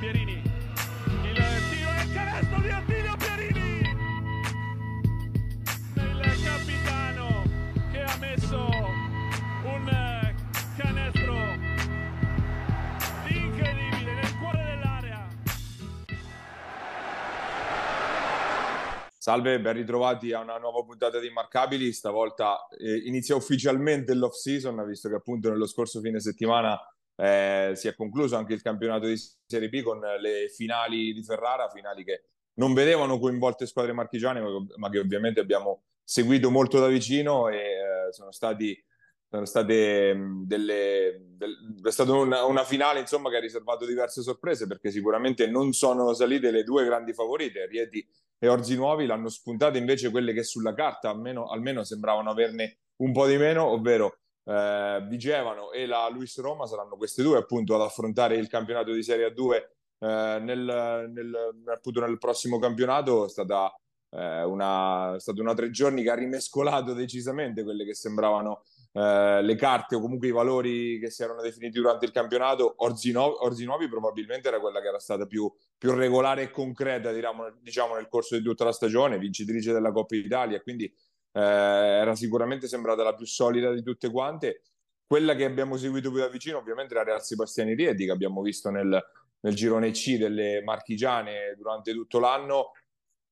Pierini. Il tiro e il canestro di Attilio Pierini. Il capitano che ha messo un canestro incredibile nel cuore dell'area. Salve, ben ritrovati a una nuova puntata di Immarcabili. Stavolta eh, inizia ufficialmente l'off season, visto che appunto nello scorso fine settimana eh, si è concluso anche il campionato di Serie B con le finali di Ferrara, finali che non vedevano coinvolte squadre marchigiane, ma che ovviamente abbiamo seguito molto da vicino e eh, sono stati sono state delle, del, è stata una, una, finale insomma che ha riservato diverse sorprese perché sicuramente non sono salite le due grandi favorite Rieti e Orzi Nuovi l'hanno spuntate invece quelle che sulla carta almeno, almeno sembravano averne un po' di meno ovvero eh, Vigevano e la Luis Roma saranno queste due appunto ad affrontare il campionato di Serie A2 eh, nel, nel, appunto nel prossimo campionato. È stata eh, una, è stata una tre giorni che ha rimescolato decisamente quelle che sembravano eh, le carte o comunque i valori che si erano definiti durante il campionato, Orzinovi, Orzinovi probabilmente era quella che era stata più, più regolare e concreta diciamo, diciamo, nel corso di tutta la stagione, vincitrice della Coppa Italia, quindi eh, era sicuramente sembrata la più solida di tutte quante. Quella che abbiamo seguito più da vicino ovviamente era Real Sebastiani Rieti, che abbiamo visto nel, nel girone C delle marchigiane durante tutto l'anno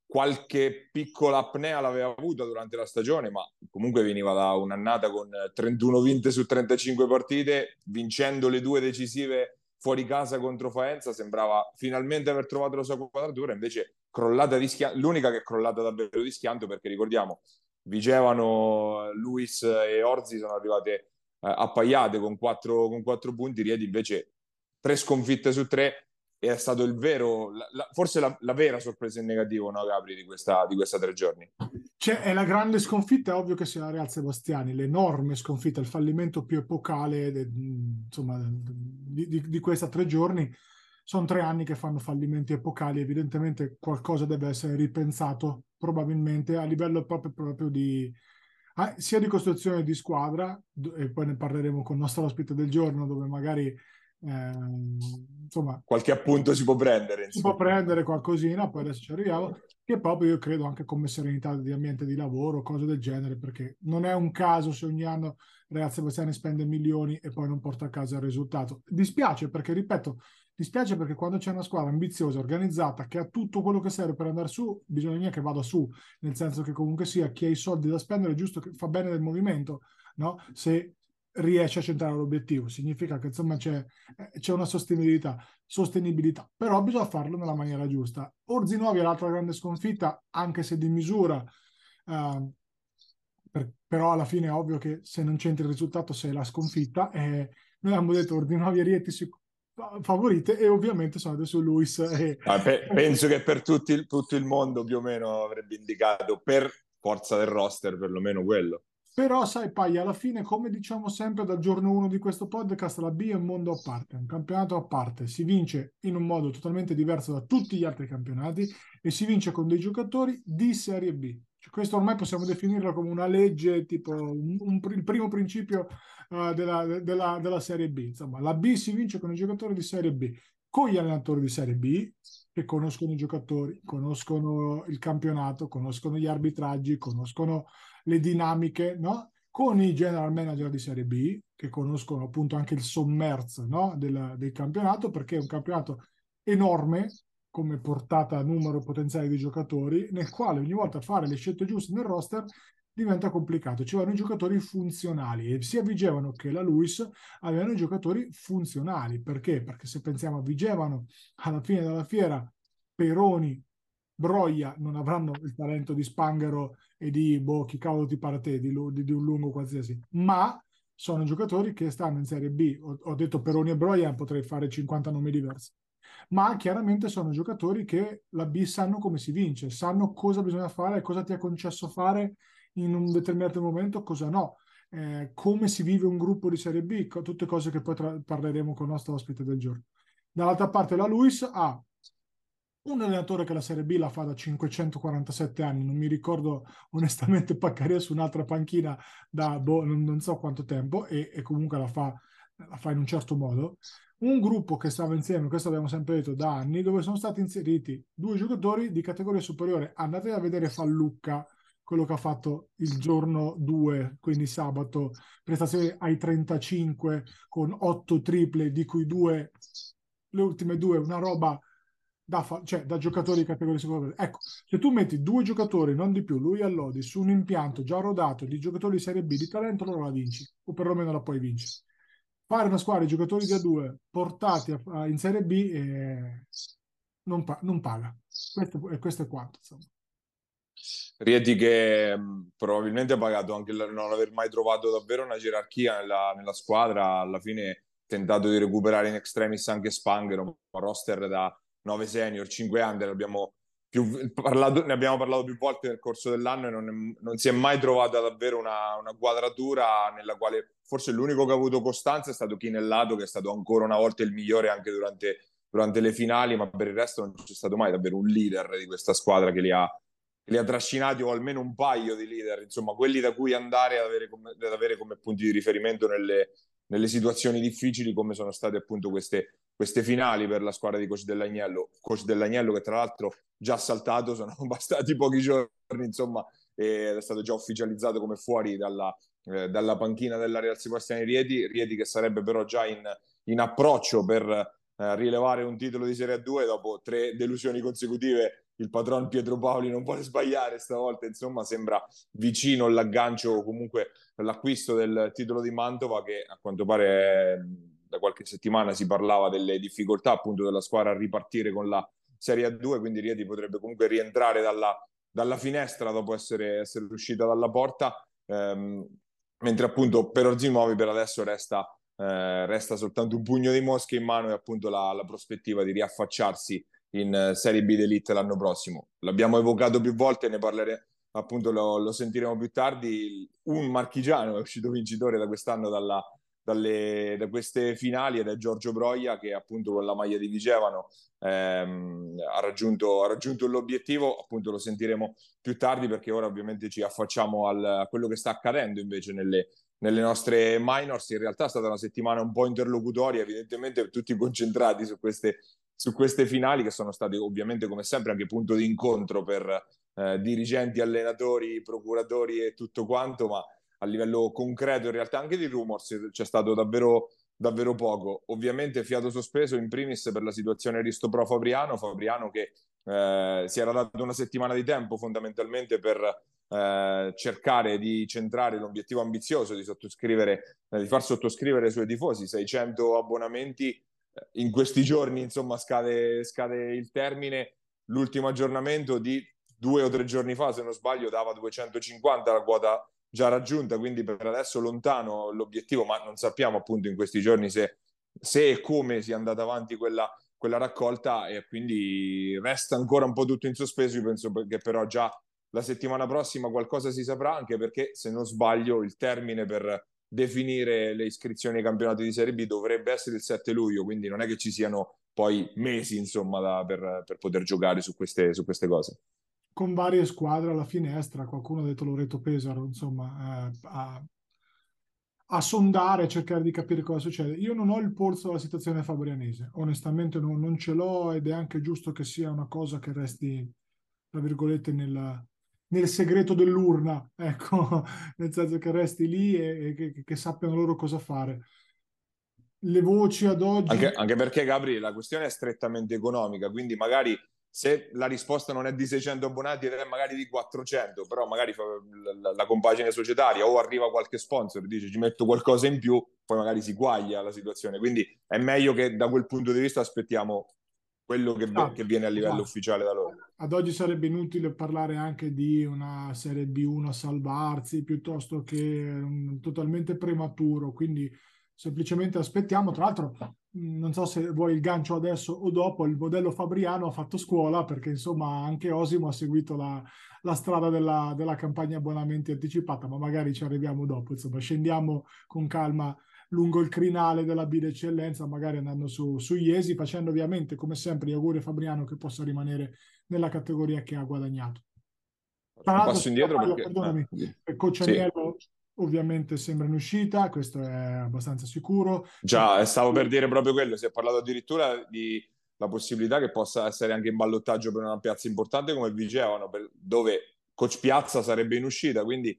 qualche piccola apnea l'aveva avuta durante la stagione, ma comunque veniva da un'annata con 31 vinte su 35 partite, vincendo le due decisive fuori casa contro Faenza, sembrava finalmente aver trovato la sua quadratura, invece crollata di schianto, l'unica che è crollata davvero di schianto, perché ricordiamo, Vigevano, Luis e Orzi sono arrivate eh, appaiate con quattro, con quattro punti, Riedi invece tre sconfitte su tre, è stato il vero, la, la, forse la, la, vera sorpresa in negativo, no, Gabri, di questa, di questa tre giorni. Cioè, è la grande sconfitta, è ovvio che sia la Real Sebastiani, l'enorme sconfitta, il fallimento più epocale de, insomma, di, di, di questa tre giorni. Sono tre anni che fanno fallimenti epocali, evidentemente qualcosa deve essere ripensato, probabilmente a livello proprio, proprio di, ah, sia di costruzione di squadra, e poi ne parleremo con il nostro ospite del giorno, dove magari eh, insomma, qualche appunto si può prendere. Insomma. Si può prendere qualcosina, poi adesso ci arriviamo. Che proprio io credo anche come serenità di ambiente di lavoro, cose del genere, perché non è un caso se ogni anno Ragazzi Sebastiani spende milioni e poi non porta a casa il risultato. Dispiace perché, ripeto, dispiace perché quando c'è una squadra ambiziosa, organizzata, che ha tutto quello che serve per andare su, bisogna che vada su, nel senso che comunque sia chi ha i soldi da spendere, giusto che fa bene del movimento, no? Se riesce a centrare l'obiettivo, significa che insomma c'è, eh, c'è una sostenibilità, sostenibilità, però bisogna farlo nella maniera giusta. Orzi Nuovi è l'altra grande sconfitta, anche se di misura, eh, per, però alla fine è ovvio che se non c'entri il risultato sei la sconfitta. E noi abbiamo detto Orzi Nuovi e Rieti si, favorite e ovviamente sono adesso Luis. E... Ah, pe- penso che per tutti, tutto il mondo più o meno avrebbe indicato per forza del roster perlomeno quello. Però sai, Pai, alla fine, come diciamo sempre dal giorno 1 di questo podcast, la B è un mondo a parte, un campionato a parte. Si vince in un modo totalmente diverso da tutti gli altri campionati e si vince con dei giocatori di Serie B. Cioè, questo ormai possiamo definirlo come una legge, tipo un, un, il primo principio uh, della, della, della Serie B. Insomma, la B si vince con i giocatori di Serie B, con gli allenatori di Serie B che conoscono i giocatori, conoscono il campionato, conoscono gli arbitraggi, conoscono le dinamiche, no? con i general manager di Serie B, che conoscono appunto anche il sommerso no? del, del campionato, perché è un campionato enorme come portata numero potenziale di giocatori, nel quale ogni volta fare le scelte giuste nel roster diventa complicato. Ci vanno i giocatori funzionali e sia Vigevano che la Luis avevano i giocatori funzionali. Perché? Perché se pensiamo a Vigevano alla fine della fiera, Peroni, Broia non avranno il talento di Spanghero e di boh, chi cavolo ti pare te, di, di, di, un lungo qualsiasi, ma sono giocatori che stanno in Serie B. Ho, ho detto Peroni e Broia, potrei fare 50 nomi diversi. Ma chiaramente sono giocatori che la B sanno come si vince, sanno cosa bisogna fare, cosa ti è concesso fare in un determinato momento, cosa no. Eh, come si vive un gruppo di Serie B, tutte cose che poi tra- parleremo con il nostro ospite del giorno. Dall'altra parte la Luis ha un allenatore che la Serie B la fa da 547 anni, non mi ricordo onestamente Paccaria su un'altra panchina da boh, non, non, so quanto tempo e, e comunque la fa, la fa, in un certo modo. un gruppo che stava insieme, questo abbiamo sempre detto da anni, dove sono stati inseriti due giocatori di categoria superiore. Andate a vedere Fallucca, quello che ha fatto il giorno 2, quindi sabato, prestazione ai 35 con 8 triple, di cui due, le ultime due, una roba da, fa- cioè, da giocatori di categoria superiore. Ecco, se tu metti due giocatori, non di più, lui e Lodi, su un impianto già rodato di giocatori di Serie B di talento, allora la vinci, o perlomeno la puoi vincere fare una squadra di giocatori da due portati a, a, in Serie B eh, non, pa- non, paga. Questo, questo, è quanto. Insomma. Rieti che mh, probabilmente ha pagato anche il non aver mai trovato davvero una gerarchia nella, nella squadra, alla fine tentato di recuperare in extremis anche Spanger, un roster da 9 senior, 5 under, abbiamo più, parlato, ne abbiamo parlato più volte nel corso dell'anno e non, è, non si è mai trovata davvero una, una, quadratura nella quale forse l'unico che ha avuto costanza è stato Chinellato, che è stato ancora una volta il migliore anche durante, durante le finali, ma per il resto non c'è stato mai davvero un leader di questa squadra che li ha, li ha trascinati o almeno un paio di leader, insomma quelli da cui andare ad avere come, ad avere come punti di riferimento nelle, nelle situazioni difficili come sono state appunto queste, queste finali per la squadra di Coach Dell'Agnello. Coach Dell'Agnello che tra l'altro già saltato, sono bastati pochi giorni, insomma, ed è stato già ufficializzato come fuori dalla, eh, dalla panchina della Real Sebastiani Rieti, Rieti che sarebbe però già in, in approccio per eh, rilevare un titolo di Serie 2 dopo tre delusioni consecutive il patron Pietro Paoli non vuole sbagliare stavolta, insomma sembra vicino l'aggancio o comunque l'acquisto del titolo di Mantova che a quanto pare da qualche settimana si parlava delle difficoltà appunto della squadra a ripartire con la Serie A2, quindi Rieti potrebbe comunque rientrare dalla, dalla finestra dopo essere, essere uscita dalla porta, ehm, mentre appunto per Orzimovi per adesso resta, eh, resta soltanto un pugno di mosche in mano e appunto la, la prospettiva di riaffacciarsi in uh, Serie B d'Elite l'anno prossimo. L'abbiamo evocato più volte, ne parleremo, appunto lo, lo, sentiremo più tardi. Un marchigiano è uscito vincitore da quest'anno dalla, dalle, da queste finali ed è Giorgio Broia che appunto con la maglia di Vigevano ehm, ha, raggiunto, ha, raggiunto, l'obiettivo. Appunto lo sentiremo più tardi perché ora ovviamente ci affacciamo al, a quello che sta accadendo invece nelle, nelle nostre minors. In realtà è stata una settimana un po' interlocutoria, evidentemente tutti concentrati su queste su queste finali che sono state ovviamente come sempre anche punto di incontro per eh, dirigenti, allenatori, procuratori e tutto quanto, ma a livello concreto in realtà anche di rumors c'è stato davvero, davvero poco. Ovviamente fiato sospeso in primis per la situazione Risto Pro Fabriano, Fabriano che eh, si era dato una settimana di tempo fondamentalmente per eh, cercare di centrare l'obiettivo ambizioso di sottoscrivere, eh, di far sottoscrivere ai suoi tifosi 600 abbonamenti in questi giorni insomma scade, scade il termine. L'ultimo aggiornamento di due o tre giorni fa se non sbaglio dava 250 la quota già raggiunta quindi per adesso lontano l'obiettivo ma non sappiamo appunto in questi giorni se, se e come sia andata avanti quella, quella raccolta e quindi resta ancora un po' tutto in sospeso. Io penso che però già la settimana prossima qualcosa si saprà anche perché se non sbaglio il termine per definire le iscrizioni ai campionati di Serie B dovrebbe essere il 7 luglio, quindi non è che ci siano poi mesi insomma da, per, per, poter giocare su queste, su queste, cose. Con varie squadre alla finestra, qualcuno ha detto Loreto Pesaro, insomma, eh, a, a, sondare, a cercare di capire cosa succede. Io non ho il polso della situazione fabrianese, onestamente non, non ce l'ho ed è anche giusto che sia una cosa che resti, tra virgolette, nel, nel segreto dell'urna, ecco, nel senso che resti lì e, e che, che, sappiano loro cosa fare. Le voci ad oggi... Anche, anche perché, Gabri, la questione è strettamente economica, quindi magari se la risposta non è di 600 abbonati è magari di 400, però magari fa la, la, compagine societaria o arriva qualche sponsor dice ci metto qualcosa in più, poi magari si guaglia la situazione. Quindi è meglio che da quel punto di vista aspettiamo quello che, ah, che viene a livello ah, ufficiale da loro. Ad oggi sarebbe inutile parlare anche di una Serie B1 a salvarsi piuttosto che um, totalmente prematuro, quindi semplicemente aspettiamo. Tra l'altro, non so se vuoi il gancio adesso o dopo, il modello Fabriano ha fatto scuola perché insomma anche Osimo ha seguito la, la strada della, della campagna abbonamenti anticipata, ma magari ci arriviamo dopo. Insomma, scendiamo con calma lungo il crinale della B d'eccellenza, magari andando su, su Iesi, facendo ovviamente come sempre gli auguri a Fabriano che possa rimanere nella categoria che ha guadagnato. Tra passo indietro perché... Perdonami, ah, Coach sì. Agnello ovviamente sembra in uscita, questo è abbastanza sicuro. Già, stavo per dire proprio quello, si è parlato addirittura di la possibilità che possa essere anche in ballottaggio per una piazza importante come Vigevano, dove Coach Piazza sarebbe in uscita, quindi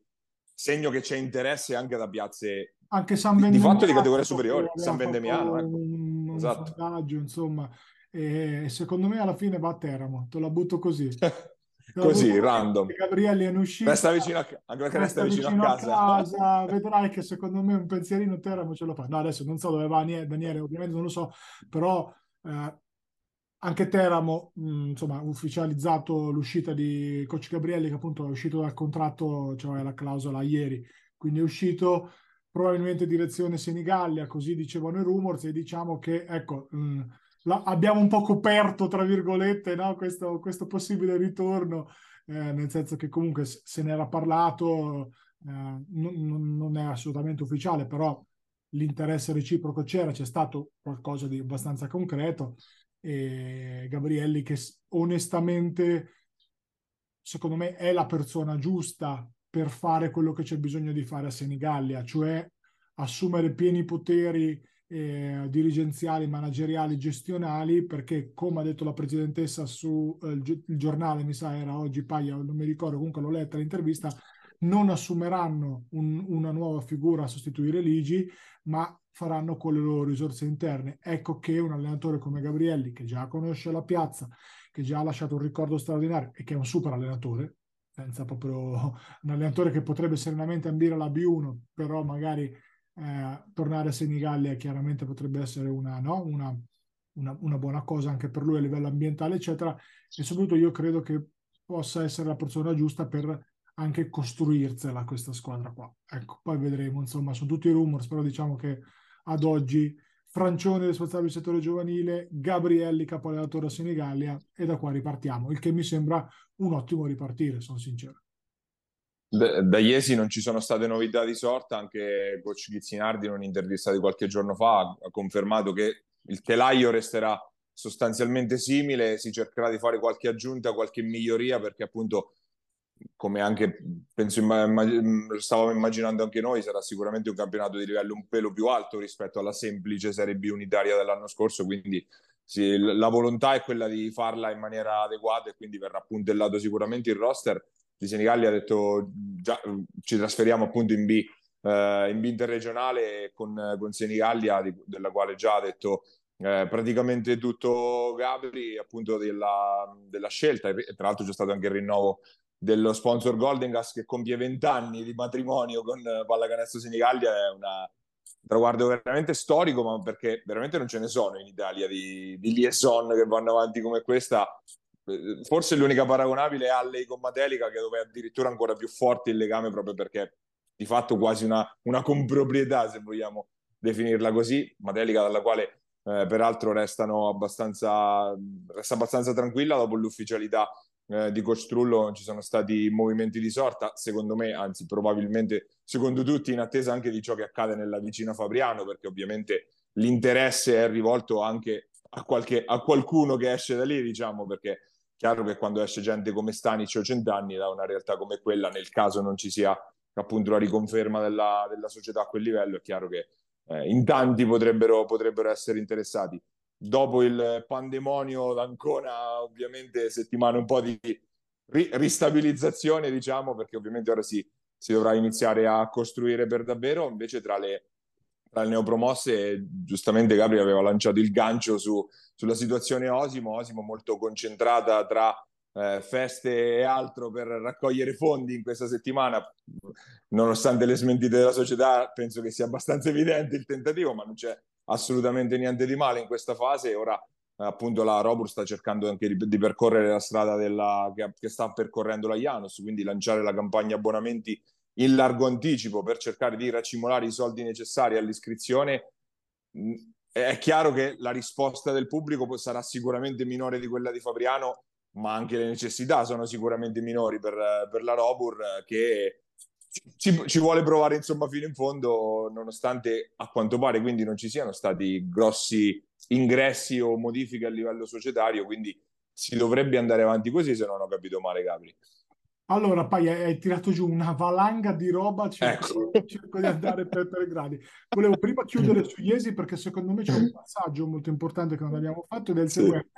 segno che c'è interesse anche da piazze anche San di, di fatto di categoria superiore, San Vendemiano. Ecco. Un, esatto. sondaggio, insomma, e secondo me alla fine va a Teramo, te la butto così. Così, random. Gabrielli è in uscita. Resta vicino a, anche perché resta vicino, vicino a, casa. a casa. Vedrai che secondo me un pensierino Teramo ce lo fa. No, adesso non so dove va Daniele, ovviamente non lo so, però eh, anche Teramo, mh, mm, insomma, ufficializzato l'uscita di Coach Gabrielli, che appunto è uscito dal contratto, cioè la clausola ieri, quindi è uscito probabilmente direzione Senigallia, così dicevano i rumors, e diciamo che, ecco, mh, mm, la, abbiamo un po' coperto, tra virgolette, no? questo, questo, possibile ritorno, eh, nel senso che comunque se ne era parlato, eh, non, non è assolutamente ufficiale, però l'interesse reciproco c'era, c'è stato qualcosa di abbastanza concreto e Gabrielli che onestamente secondo me è la persona giusta per fare quello che c'è bisogno di fare a Senigallia, cioè assumere pieni poteri eh, dirigenziali, manageriali, gestionali, perché come ha detto la presidentessa su eh, giornale, mi sa era oggi Paglia, non mi ricordo, comunque l'ho letta l'intervista, non assumeranno un, una nuova figura a sostituire Ligi, ma faranno con le loro risorse interne. Ecco che un allenatore come Gabrielli, che già conosce la piazza, che già ha lasciato un ricordo straordinario e che è un super allenatore, senza proprio un allenatore che potrebbe serenamente ambire alla B1, però magari eh, tornare a Senigallia chiaramente potrebbe essere una, no? una, una, una buona cosa anche per lui a livello ambientale, eccetera. E soprattutto io credo che possa essere la persona giusta per anche costruirsela questa squadra qua. Ecco, poi vedremo, insomma, sono tutti rumors, però diciamo che ad oggi Francione responsabile del settore giovanile, Gabrielli capo allenatore a Senigallia e da qua ripartiamo, il che mi sembra un ottimo ripartire, sono sincero. Da, da Iesi non ci sono state novità di sorta, anche coach Ghizzinardi in un'intervista di qualche giorno fa ha confermato che il telaio resterà sostanzialmente simile, si cercherà di fare qualche aggiunta, qualche miglioria perché appunto come anche penso immag- stavamo immaginando anche noi, sarà sicuramente un campionato di livello un pelo più alto rispetto alla semplice Serie B unitaria dell'anno scorso, quindi sì, la volontà è quella di farla in maniera adeguata e quindi verrà puntellato sicuramente il roster. Di Senigalli ha detto già, ci trasferiamo appunto in B, eh, in B interregionale con, con Senigallia, di, della quale già ha detto eh, praticamente tutto Gabri appunto della, della scelta e tra l'altro c'è stato anche il rinnovo dello sponsor Golden Gas che compie 20 anni di matrimonio con Pallacanestro Senigallia è un traguardo veramente storico, ma perché veramente non ce ne sono in Italia di, di liaison che vanno avanti come questa. Forse l'unica paragonabile è Alley con Matelica, che dove è addirittura ancora più forte il legame, proprio perché di fatto quasi una, una comproprietà, se vogliamo definirla così. Matelica, dalla quale eh, peraltro restano abbastanza, resta abbastanza tranquilla dopo l'ufficialità eh, di Coach Trullo non ci sono stati movimenti di sorta, secondo me, anzi probabilmente secondo tutti, in attesa anche di ciò che accade nella vicina Fabriano, perché ovviamente l'interesse è rivolto anche a, qualche, a qualcuno che esce da lì, diciamo, perché è chiaro che quando esce gente come Stanic o Centanni da una realtà come quella, nel caso non ci sia appunto la riconferma della, della società a quel livello, è chiaro che eh, in tanti potrebbero, potrebbero essere interessati dopo il pandemonio d'Ancona, ovviamente settimane un po' di ri- ristabilizzazione, diciamo, perché ovviamente ora si, si, dovrà iniziare a costruire per davvero. Invece tra le, tra le neopromosse, giustamente Gabri aveva lanciato il gancio su, sulla situazione Osimo, Osimo molto concentrata tra eh, feste e altro per raccogliere fondi in questa settimana, nonostante le smentite della società, penso che sia abbastanza evidente il tentativo, ma non c'è assolutamente niente di male in questa fase. Ora appunto la Robur sta cercando anche di, di percorrere la strada della, che, che, sta percorrendo la Janus, quindi lanciare la campagna abbonamenti in largo anticipo per cercare di racimolare i soldi necessari all'iscrizione. Mm, è chiaro che la risposta del pubblico sarà sicuramente minore di quella di Fabriano, ma anche le necessità sono sicuramente minori per, per la Robur che ci, ci, vuole provare insomma fino in fondo, nonostante a quanto pare quindi non ci siano stati grossi ingressi o modifiche a livello societario, quindi si dovrebbe andare avanti così se non ho capito male Gabri. Allora, poi hai, tirato giù una valanga di roba, cerco, Ecco. cerco di andare per, per gradi. Volevo prima chiudere su Iesi perché secondo me c'è un passaggio molto importante che non abbiamo fatto ed è il seguente.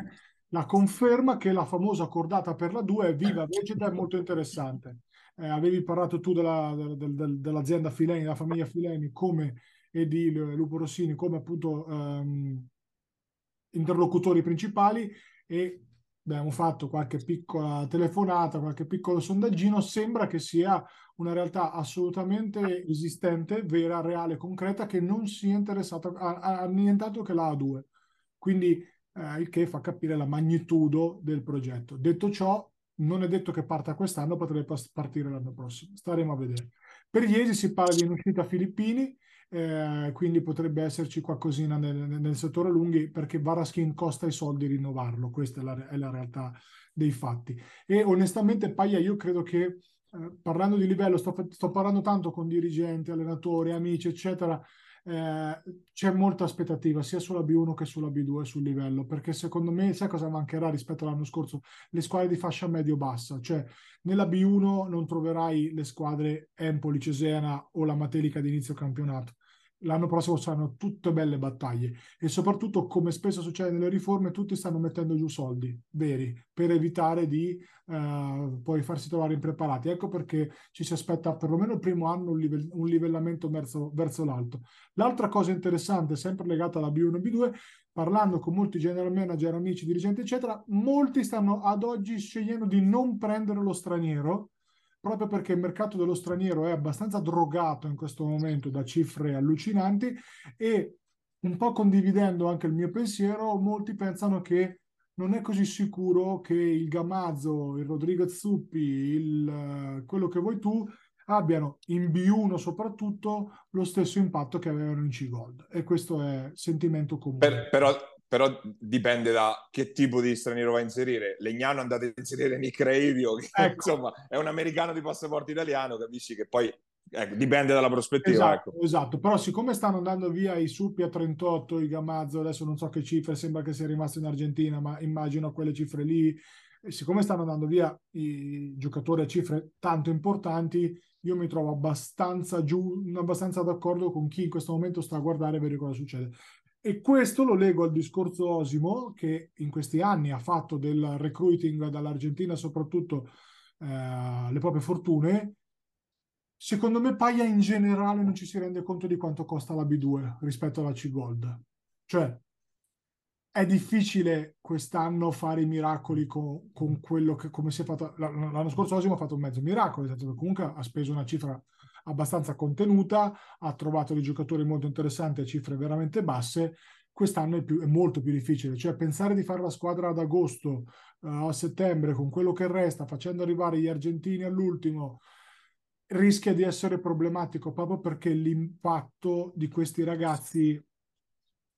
La conferma che la famosa cordata per la 2 è viva, vegeta è molto interessante. Eh, avevi parlato tu della- del- del- del- dell'azienda Fileni, della famiglia Fileni come, e di Lupo Rossini come appunto ehm, interlocutori principali e abbiamo fatto qualche piccola telefonata, qualche piccolo sondaggino, sembra che sia una realtà assolutamente esistente, vera, reale, concreta, che non sia interessata a, a nient'altro che la A2. Quindi eh, il che fa capire la magnitudo del progetto. Detto ciò, non è detto che parta quest'anno, potrebbe partire l'anno prossimo. Staremo a vedere. Per Iesi si parla di un'uscita Filippini, eh, quindi potrebbe esserci qualcosina nel, nel settore lunghi perché Varaskin costa i soldi rinnovarlo, questa è la, è la realtà dei fatti. E onestamente, Paia, io credo che eh, parlando di livello, sto, sto parlando tanto con dirigenti, allenatori, amici, eccetera. Eh, c'è molta aspettativa sia sulla B1 che sulla B2 sul livello perché secondo me sai cosa mancherà rispetto all'anno scorso? Le squadre di fascia medio-bassa cioè nella B1 non troverai le squadre Empoli, Cesena o la Matelica di inizio campionato l'anno prossimo saranno tutte belle battaglie e soprattutto come spesso succede nelle riforme tutti stanno mettendo giù soldi veri per evitare di eh, poi farsi trovare impreparati. Ecco perché ci si aspetta perlomeno il primo anno un, live- un livellamento verso, verso l'alto. L'altra cosa interessante sempre legata alla B1 e B2 parlando con molti general manager amici dirigenti eccetera molti stanno ad oggi scegliendo di non prendere lo straniero proprio perché il mercato dello straniero è abbastanza drogato in questo momento da cifre allucinanti e un po' condividendo anche il mio pensiero, molti pensano che non è così sicuro che il Gamazzo, il Rodriguez Zuppi, il, quello che vuoi tu, abbiano in B1 soprattutto lo stesso impatto che avevano in C-Gold. E questo è sentimento comune. Per, però, però, dipende da che tipo di straniero va a inserire. Legnano è andato a inserire Nick Reivio, che ecco. insomma è un americano di passaporto italiano, capisci che poi ecco, dipende dalla prospettiva. Esatto, ecco. esatto, però siccome stanno andando via i Suppi a 38, i Gamazzo, adesso non so che cifre, sembra che sia rimasto in Argentina, ma immagino quelle cifre lì, siccome stanno andando via i giocatori a cifre tanto importanti, io mi trovo abbastanza giù, abbastanza d'accordo con chi in questo momento sta a guardare e vedere cosa succede. E questo lo leggo al discorso Osimo, che in questi anni ha fatto del recruiting dall'Argentina soprattutto eh, le proprie fortune. Secondo me Paia in generale non ci si rende conto di quanto costa la B2 rispetto alla C-Gold. Cioè, è difficile quest'anno fare i miracoli con, con quello che come si è fatto l'anno scorso Osimo ha fatto un mezzo miracolo, comunque ha speso una cifra abbastanza contenuta, ha trovato dei giocatori molto interessanti a cifre veramente basse. Quest'anno è, più, è molto più difficile, cioè pensare di fare la squadra ad agosto uh, a settembre con quello che resta, facendo arrivare gli argentini all'ultimo, rischia di essere problematico proprio perché l'impatto di questi ragazzi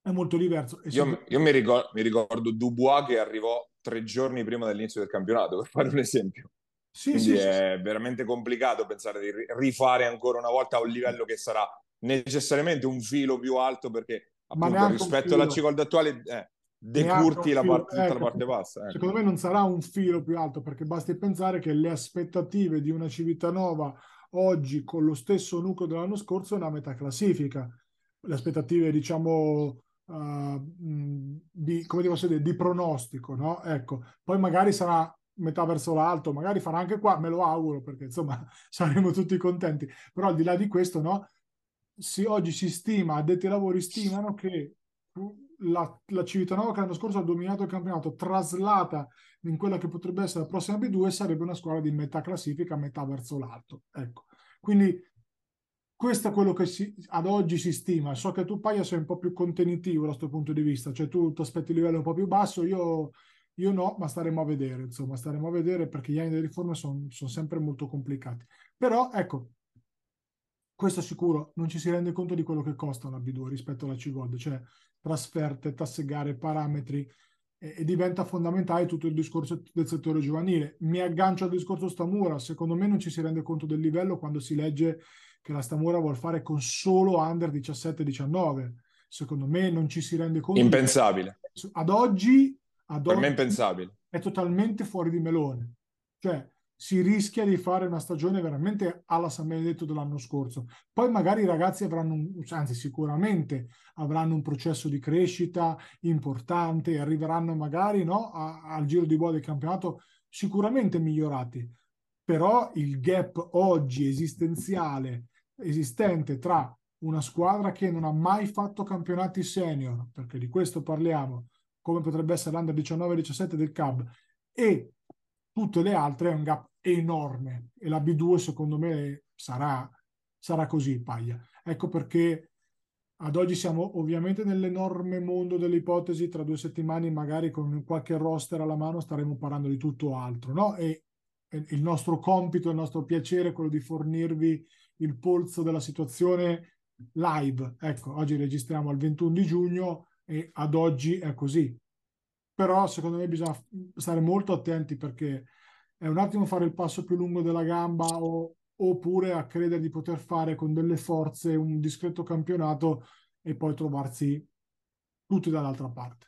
è molto diverso. E io, io mi, ricordo, mi ricordo Dubois che arrivò tre giorni prima dell'inizio del campionato, per fare un esempio. Sì, Quindi sì, è sì. veramente complicato pensare di rifare ancora una volta a un livello che sarà necessariamente un filo più alto perché appunto rispetto alla C-Gold attuale eh, decurti la parte, tutta ecco, la parte bassa. Ecco. Secondo me non sarà un filo più alto perché basti pensare che le aspettative di una Civitanova oggi con lo stesso nucleo dell'anno scorso è una metà classifica. Le aspettative diciamo uh, di, come dire, di pronostico, no? Ecco, poi magari sarà metà verso l'alto, magari farà anche qua, me lo auguro perché insomma saremo tutti contenti, però al di là di questo, no, si, oggi si stima, addetti ai lavori stimano che la, la Civitanova che l'anno scorso ha dominato il campionato, traslata in quella che potrebbe essere la prossima B2, sarebbe una squadra di metà classifica, metà verso l'alto. Ecco, quindi questo è quello che si, ad oggi si stima. So che tu, Paia, sei un po' più contenitivo da questo punto di vista, cioè tu ti aspetti il livello un po' più basso, io io no, ma staremo a vedere, insomma, staremo a vedere perché gli anni delle riforme sono son sempre molto complicati. Però, ecco, questo sicuro, non ci si rende conto di quello che costa una B2 rispetto alla C-Gold, cioè trasferte, tasse gare, parametri, e, e, diventa fondamentale tutto il discorso del settore giovanile. Mi aggancio al discorso Stamura, secondo me non ci si rende conto del livello quando si legge che la Stamura vuole fare con solo under 17-19. Secondo me non ci si rende conto. Impensabile. Ad oggi ad per me è impensabile. È totalmente fuori di melone. Cioè, si rischia di fare una stagione veramente alla San Benedetto dell'anno scorso. Poi magari i ragazzi avranno, un, anzi sicuramente avranno un processo di crescita importante e arriveranno magari no, a, al giro di boa del campionato sicuramente migliorati. Però il gap oggi esistenziale, esistente tra una squadra che non ha mai fatto campionati senior, perché di questo parliamo, come potrebbe essere l'Under 19-17 del CAB, e tutte le altre è un gap enorme e la B2 secondo me sarà, sarà così, Paglia. Ecco perché ad oggi siamo ovviamente nell'enorme mondo delle ipotesi, tra due settimane magari con qualche roster alla mano staremo parlando di tutto altro, no? E, il nostro compito, il nostro piacere è quello di fornirvi il polso della situazione live. Ecco, oggi registriamo il 21 di giugno e ad oggi è così. Però secondo me bisogna stare molto attenti perché è un attimo fare il passo più lungo della gamba o, oppure a credere di poter fare con delle forze un discreto campionato e poi trovarsi tutti dall'altra parte.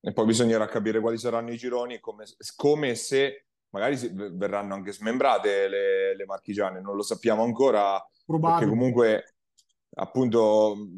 E poi bisognerà capire quali saranno i gironi, come, come se magari verranno anche smembrate le, le marchigiane, non lo sappiamo ancora, Probabile. perché comunque appunto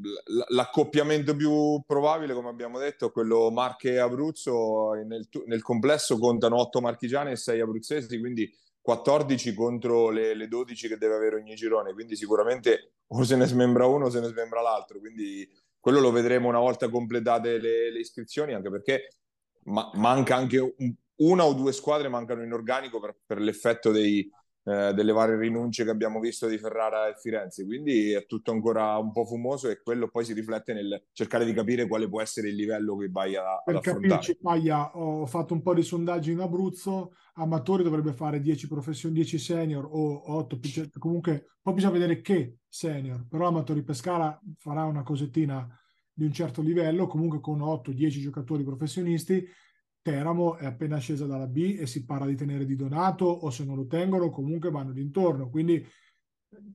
l'accoppiamento più probabile, come abbiamo detto, quello Marche e Abruzzo. Nel, nel, complesso contano 8 marchigiane e 6 abruzzesi, quindi 14 contro le, le, 12 che deve avere ogni girone. Quindi sicuramente o se ne smembra uno o se ne smembra l'altro. Quindi quello lo vedremo una volta completate le, le iscrizioni, anche perché ma, manca anche un, una o due squadre mancano in organico per, per l'effetto dei, eh, delle varie rinunce che abbiamo visto di Ferrara e Firenze, quindi è tutto ancora un po' fumoso e quello poi si riflette nel cercare di capire quale può essere il livello che vai a Per affrontare. capirci, Paia, ho fatto un po' di sondaggi in Abruzzo, Amatori dovrebbe fare 10 professioni, 10 senior o 8, comunque poi bisogna vedere che senior, però Amatori Pescara farà una cosettina di un certo livello, comunque con 8-10 giocatori professionisti, Teramo è appena scesa dalla B e si parla di tenere di Donato o se non lo tengono comunque vanno d'intorno. Quindi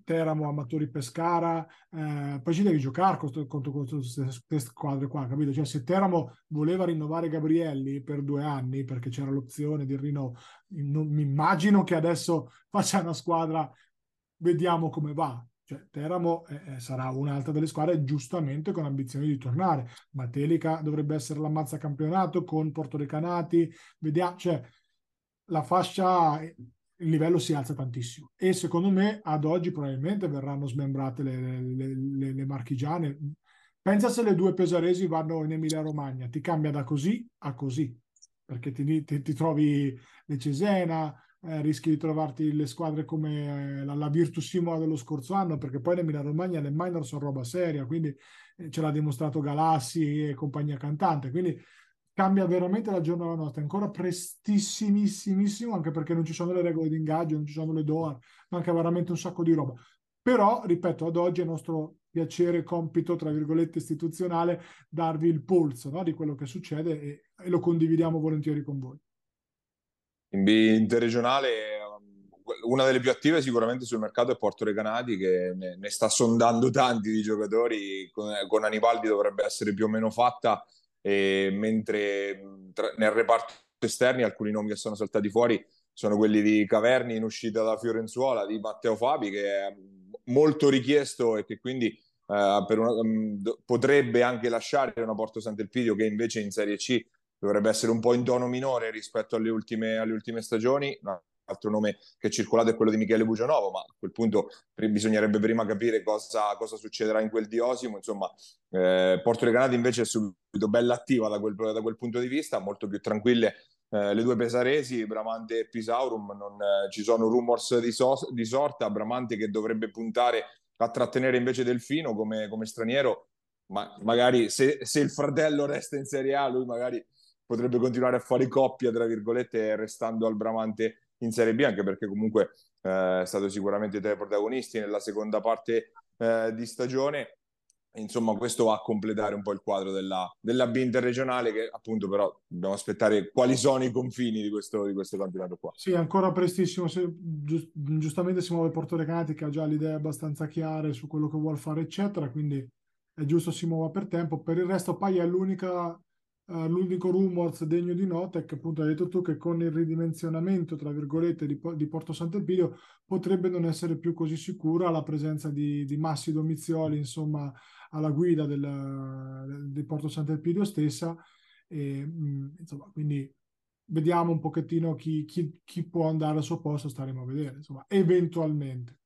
Teramo, Amatori Pescara, eh, poi ci devi giocare contro, queste squadre qua, capito? Cioè se Teramo voleva rinnovare Gabrielli per due anni perché c'era l'opzione di rinnovo, mi immagino che adesso faccia una squadra, vediamo come va. Cioè, Teramo eh, sarà un'altra delle squadre giustamente con ambizioni di tornare. Matelica dovrebbe essere la mazza campionato con Portorecanati. Vediamo, cioè, la fascia, il livello si alza tantissimo. E secondo me ad oggi probabilmente verranno smembrate le, le, le, le marchigiane. Pensa se le due pesaresi vanno in Emilia Romagna, ti cambia da così a così, perché ti, ti, ti trovi le Cesena, eh, rischi di trovarti le squadre come eh, la, la, Virtus Imola dello scorso anno, perché poi l'Emilia Romagna le minor sono roba seria, quindi eh, ce l'ha dimostrato Galassi e compagnia cantante, quindi cambia veramente la giornata alla notte, ancora prestissimissimo, anche perché non ci sono le regole di ingaggio, non ci sono le DOAR, manca veramente un sacco di roba. Però, ripeto, ad oggi è nostro piacere, compito, tra virgolette, istituzionale, darvi il polso no, di quello che succede e, e lo condividiamo volentieri con voi in B interregionale una delle più attive sicuramente sul mercato è Porto Recanati che ne, ne sta sondando tanti di giocatori con, con Anibaldi dovrebbe essere più o meno fatta e mentre tra, nel reparto esterni alcuni nomi che sono saltati fuori sono quelli di Caverni in uscita da Fiorenzuola di Matteo Fabi che è molto richiesto e che quindi eh, una, potrebbe anche lasciare una Porto Sant'Elpidio che invece in Serie C dovrebbe essere un po' in tono minore rispetto alle ultime, alle ultime stagioni. Un altro nome che è circolato è quello di Michele Bugianovo, ma a quel punto bisognerebbe prima capire cosa, cosa succederà in quel di Osimo. Insomma, eh, Porto Recanati invece è subito bella attiva da quel, da quel punto di vista, molto più tranquille eh, le due pesaresi, Bramante e Pisaurum, non eh, ci sono rumors di, so, di, sorta, Bramante che dovrebbe puntare a trattenere invece Delfino come, come straniero, ma magari se, se, il fratello resta in Serie A, lui magari potrebbe continuare a fare coppia, tra virgolette, restando al Bramante in Serie B, anche perché comunque eh, è stato sicuramente tra i protagonisti nella seconda parte eh, di stagione. Insomma, questo va a completare un po' il quadro della, della B interregionale, che appunto però dobbiamo aspettare quali sono i confini di questo, di questo campionato qua. Sì, ancora prestissimo. Se, giust, giustamente si muove Porto Recanati che ha già le idee abbastanza chiare su quello che vuole fare, eccetera. Quindi è giusto si muova per tempo. Per il resto, Paglia è l'unica L'unico rumors degno di nota è che appunto hai detto tu che con il ridimensionamento tra virgolette di, di Porto Sant'Elpidio potrebbe non essere più così sicura la presenza di, di Massi Domizioli insomma alla guida del, di Porto Sant'Elpidio stessa. E, mh, mm, insomma quindi vediamo un pochettino chi, chi, chi, può andare al suo posto staremo a vedere insomma eventualmente.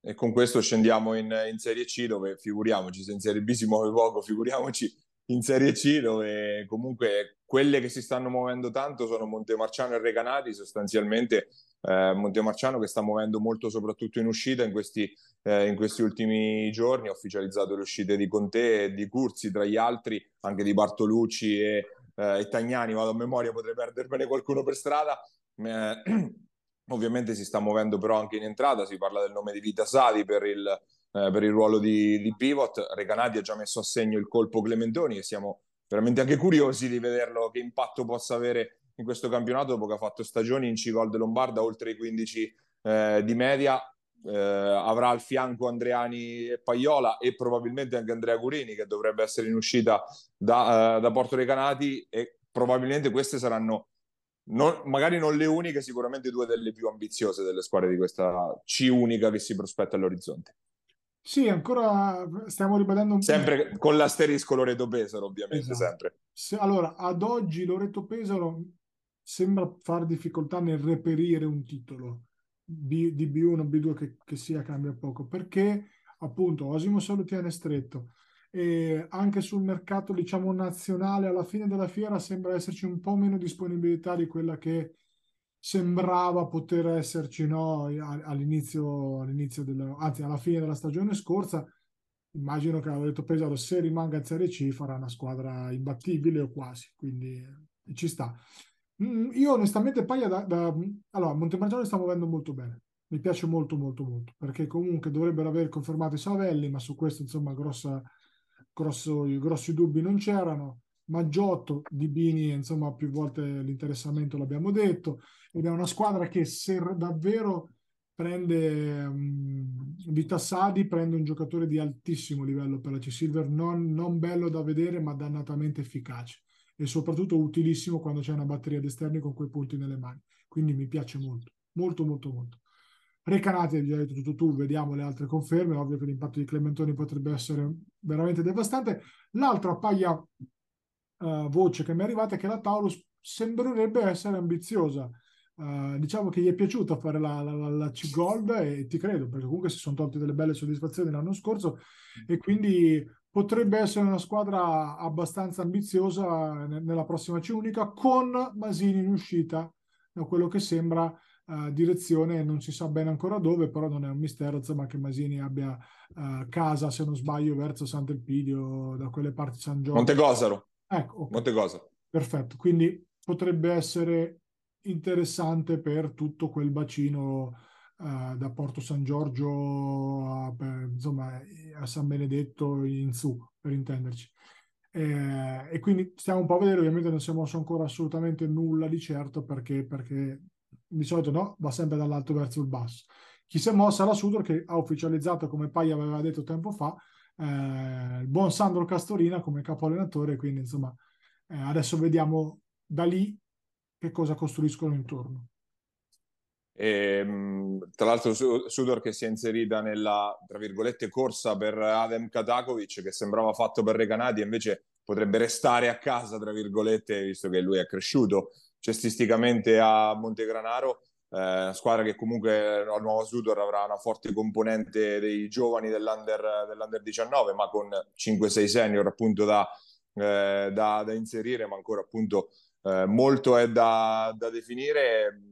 E con questo scendiamo in, in Serie C dove figuriamoci se in Serie B si muove poco figuriamoci in Serie C dove comunque quelle che si stanno muovendo tanto sono Montemarciano e Recanati sostanzialmente eh, Montemarciano che sta muovendo molto soprattutto in uscita in questi, eh, in questi ultimi giorni ha ufficializzato le uscite di Conte e di Curzi tra gli altri anche di Bartolucci e, eh, e Tagnani vado a memoria potrei perdermene qualcuno per strada. Eh, ovviamente si sta muovendo però anche in entrata si parla del nome di Vita Sadi per il eh, per il ruolo di, di, pivot. Recanati ha già messo a segno il colpo Clementoni e siamo veramente anche curiosi di vederlo che impatto possa avere in questo campionato dopo che ha fatto stagioni in C-Gol de Lombarda oltre i 15 eh, di media. Eh, avrà al fianco Andreani e Paiola e probabilmente anche Andrea Curini che dovrebbe essere in uscita da, uh, da Porto Recanati e probabilmente queste saranno non, magari non le uniche, sicuramente due delle più ambiziose delle squadre di questa C unica che si prospetta all'orizzonte. Sì, ancora stiamo ribadendo un po'. Sempre con l'asterisco Loreto Pesaro, ovviamente, esatto. sempre. Se, allora, ad oggi Loreto Pesaro sembra fare difficoltà nel reperire un titolo B, di B1, B2 che, che, sia cambia poco, perché appunto Osimo solo tiene stretto e anche sul mercato diciamo nazionale alla fine della fiera sembra esserci un po' meno disponibilità di quella che sembrava poter esserci no, all'inizio, all'inizio della, anzi alla fine della stagione scorsa. Immagino che detto Pesaro se rimanga in Serie C farà una squadra imbattibile o quasi quindi eh, ci sta. Mm, io onestamente Paglia da, da allora Montemargiano sta muovendo molto bene. Mi piace molto molto molto perché comunque dovrebbero aver confermato i Savelli ma su questo insomma grossa, grosso, grossi dubbi non c'erano Maggiotto di Bini, insomma, più volte l'interessamento l'abbiamo detto, ed è una squadra che se davvero prende um, Vitassadi, prende un giocatore di altissimo livello per la C-Silver, non, non bello da vedere, ma dannatamente efficace e soprattutto utilissimo quando c'è una batteria d'esterni con quei punti nelle mani. Quindi mi piace molto, molto, molto, molto. Recanati, hai già detto tutto tu, vediamo le altre conferme, ovvio che l'impatto di Clementoni potrebbe essere veramente devastante. L'altra paglia uh, voce che mi è arrivata è che la Taurus sembrerebbe essere ambiziosa. Uh, diciamo che gli è piaciuto fare la, la, la, la C-Gold e ti credo, perché comunque si sono tolte delle belle soddisfazioni l'anno scorso e quindi potrebbe essere una squadra abbastanza ambiziosa nella prossima C unica con Masini in uscita, da quello che sembra uh, direzione, non si sa bene ancora dove, però non è un mistero insomma, che Masini abbia uh, casa, se non sbaglio, verso Sant'Elpidio, da quelle parti San Giorgio. Montegosaro. Ecco, okay. Montecosa. Perfetto, quindi potrebbe essere interessante per tutto quel bacino uh, da Porto San Giorgio a, per, insomma, a San Benedetto in su, per intenderci. Eh, e quindi stiamo un po' a vedere, ovviamente non si è mosso ancora assolutamente nulla di certo perché, perché di solito no, va sempre dall'alto verso il basso. Chi si è mossa la Sudor che ha ufficializzato, come Pai aveva detto tempo fa, eh, il buon Sandro Castorina come capo allenatore, quindi insomma eh, adesso vediamo da lì che cosa costruiscono intorno. E, ehm, tra l'altro Sudor che si è inserita nella, tra virgolette, corsa per Adem Katakovic che sembrava fatto per Recanati invece potrebbe restare a casa, tra virgolette, visto che lui è cresciuto cestisticamente a Montegranaro eh, squadra che comunque al nuovo Sudor avrà una forte componente dei giovani dell'under, dell'under 19 ma con 5-6 senior appunto da, eh, da, da, inserire ma ancora appunto eh, molto è da, da, definire.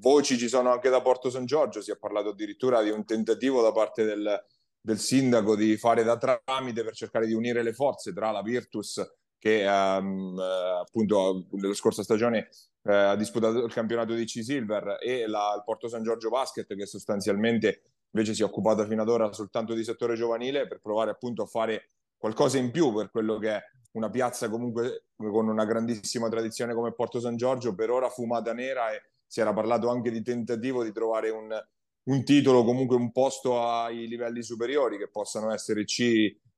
Voci ci sono anche da Porto San Giorgio si è parlato addirittura di un tentativo da parte del, del sindaco di fare da tramite per cercare di unire le forze tra la Virtus che um, appunto nella scorsa stagione eh, ha disputato il campionato di C-Silver e la, il Porto San Giorgio Basket che sostanzialmente invece si è occupata fino ad ora soltanto di settore giovanile per provare appunto a fare qualcosa in più per quello che è una piazza comunque con una grandissima tradizione come Porto San Giorgio, per ora fumata nera e si era parlato anche di tentativo di trovare un, un titolo, comunque un posto ai livelli superiori che possano essere C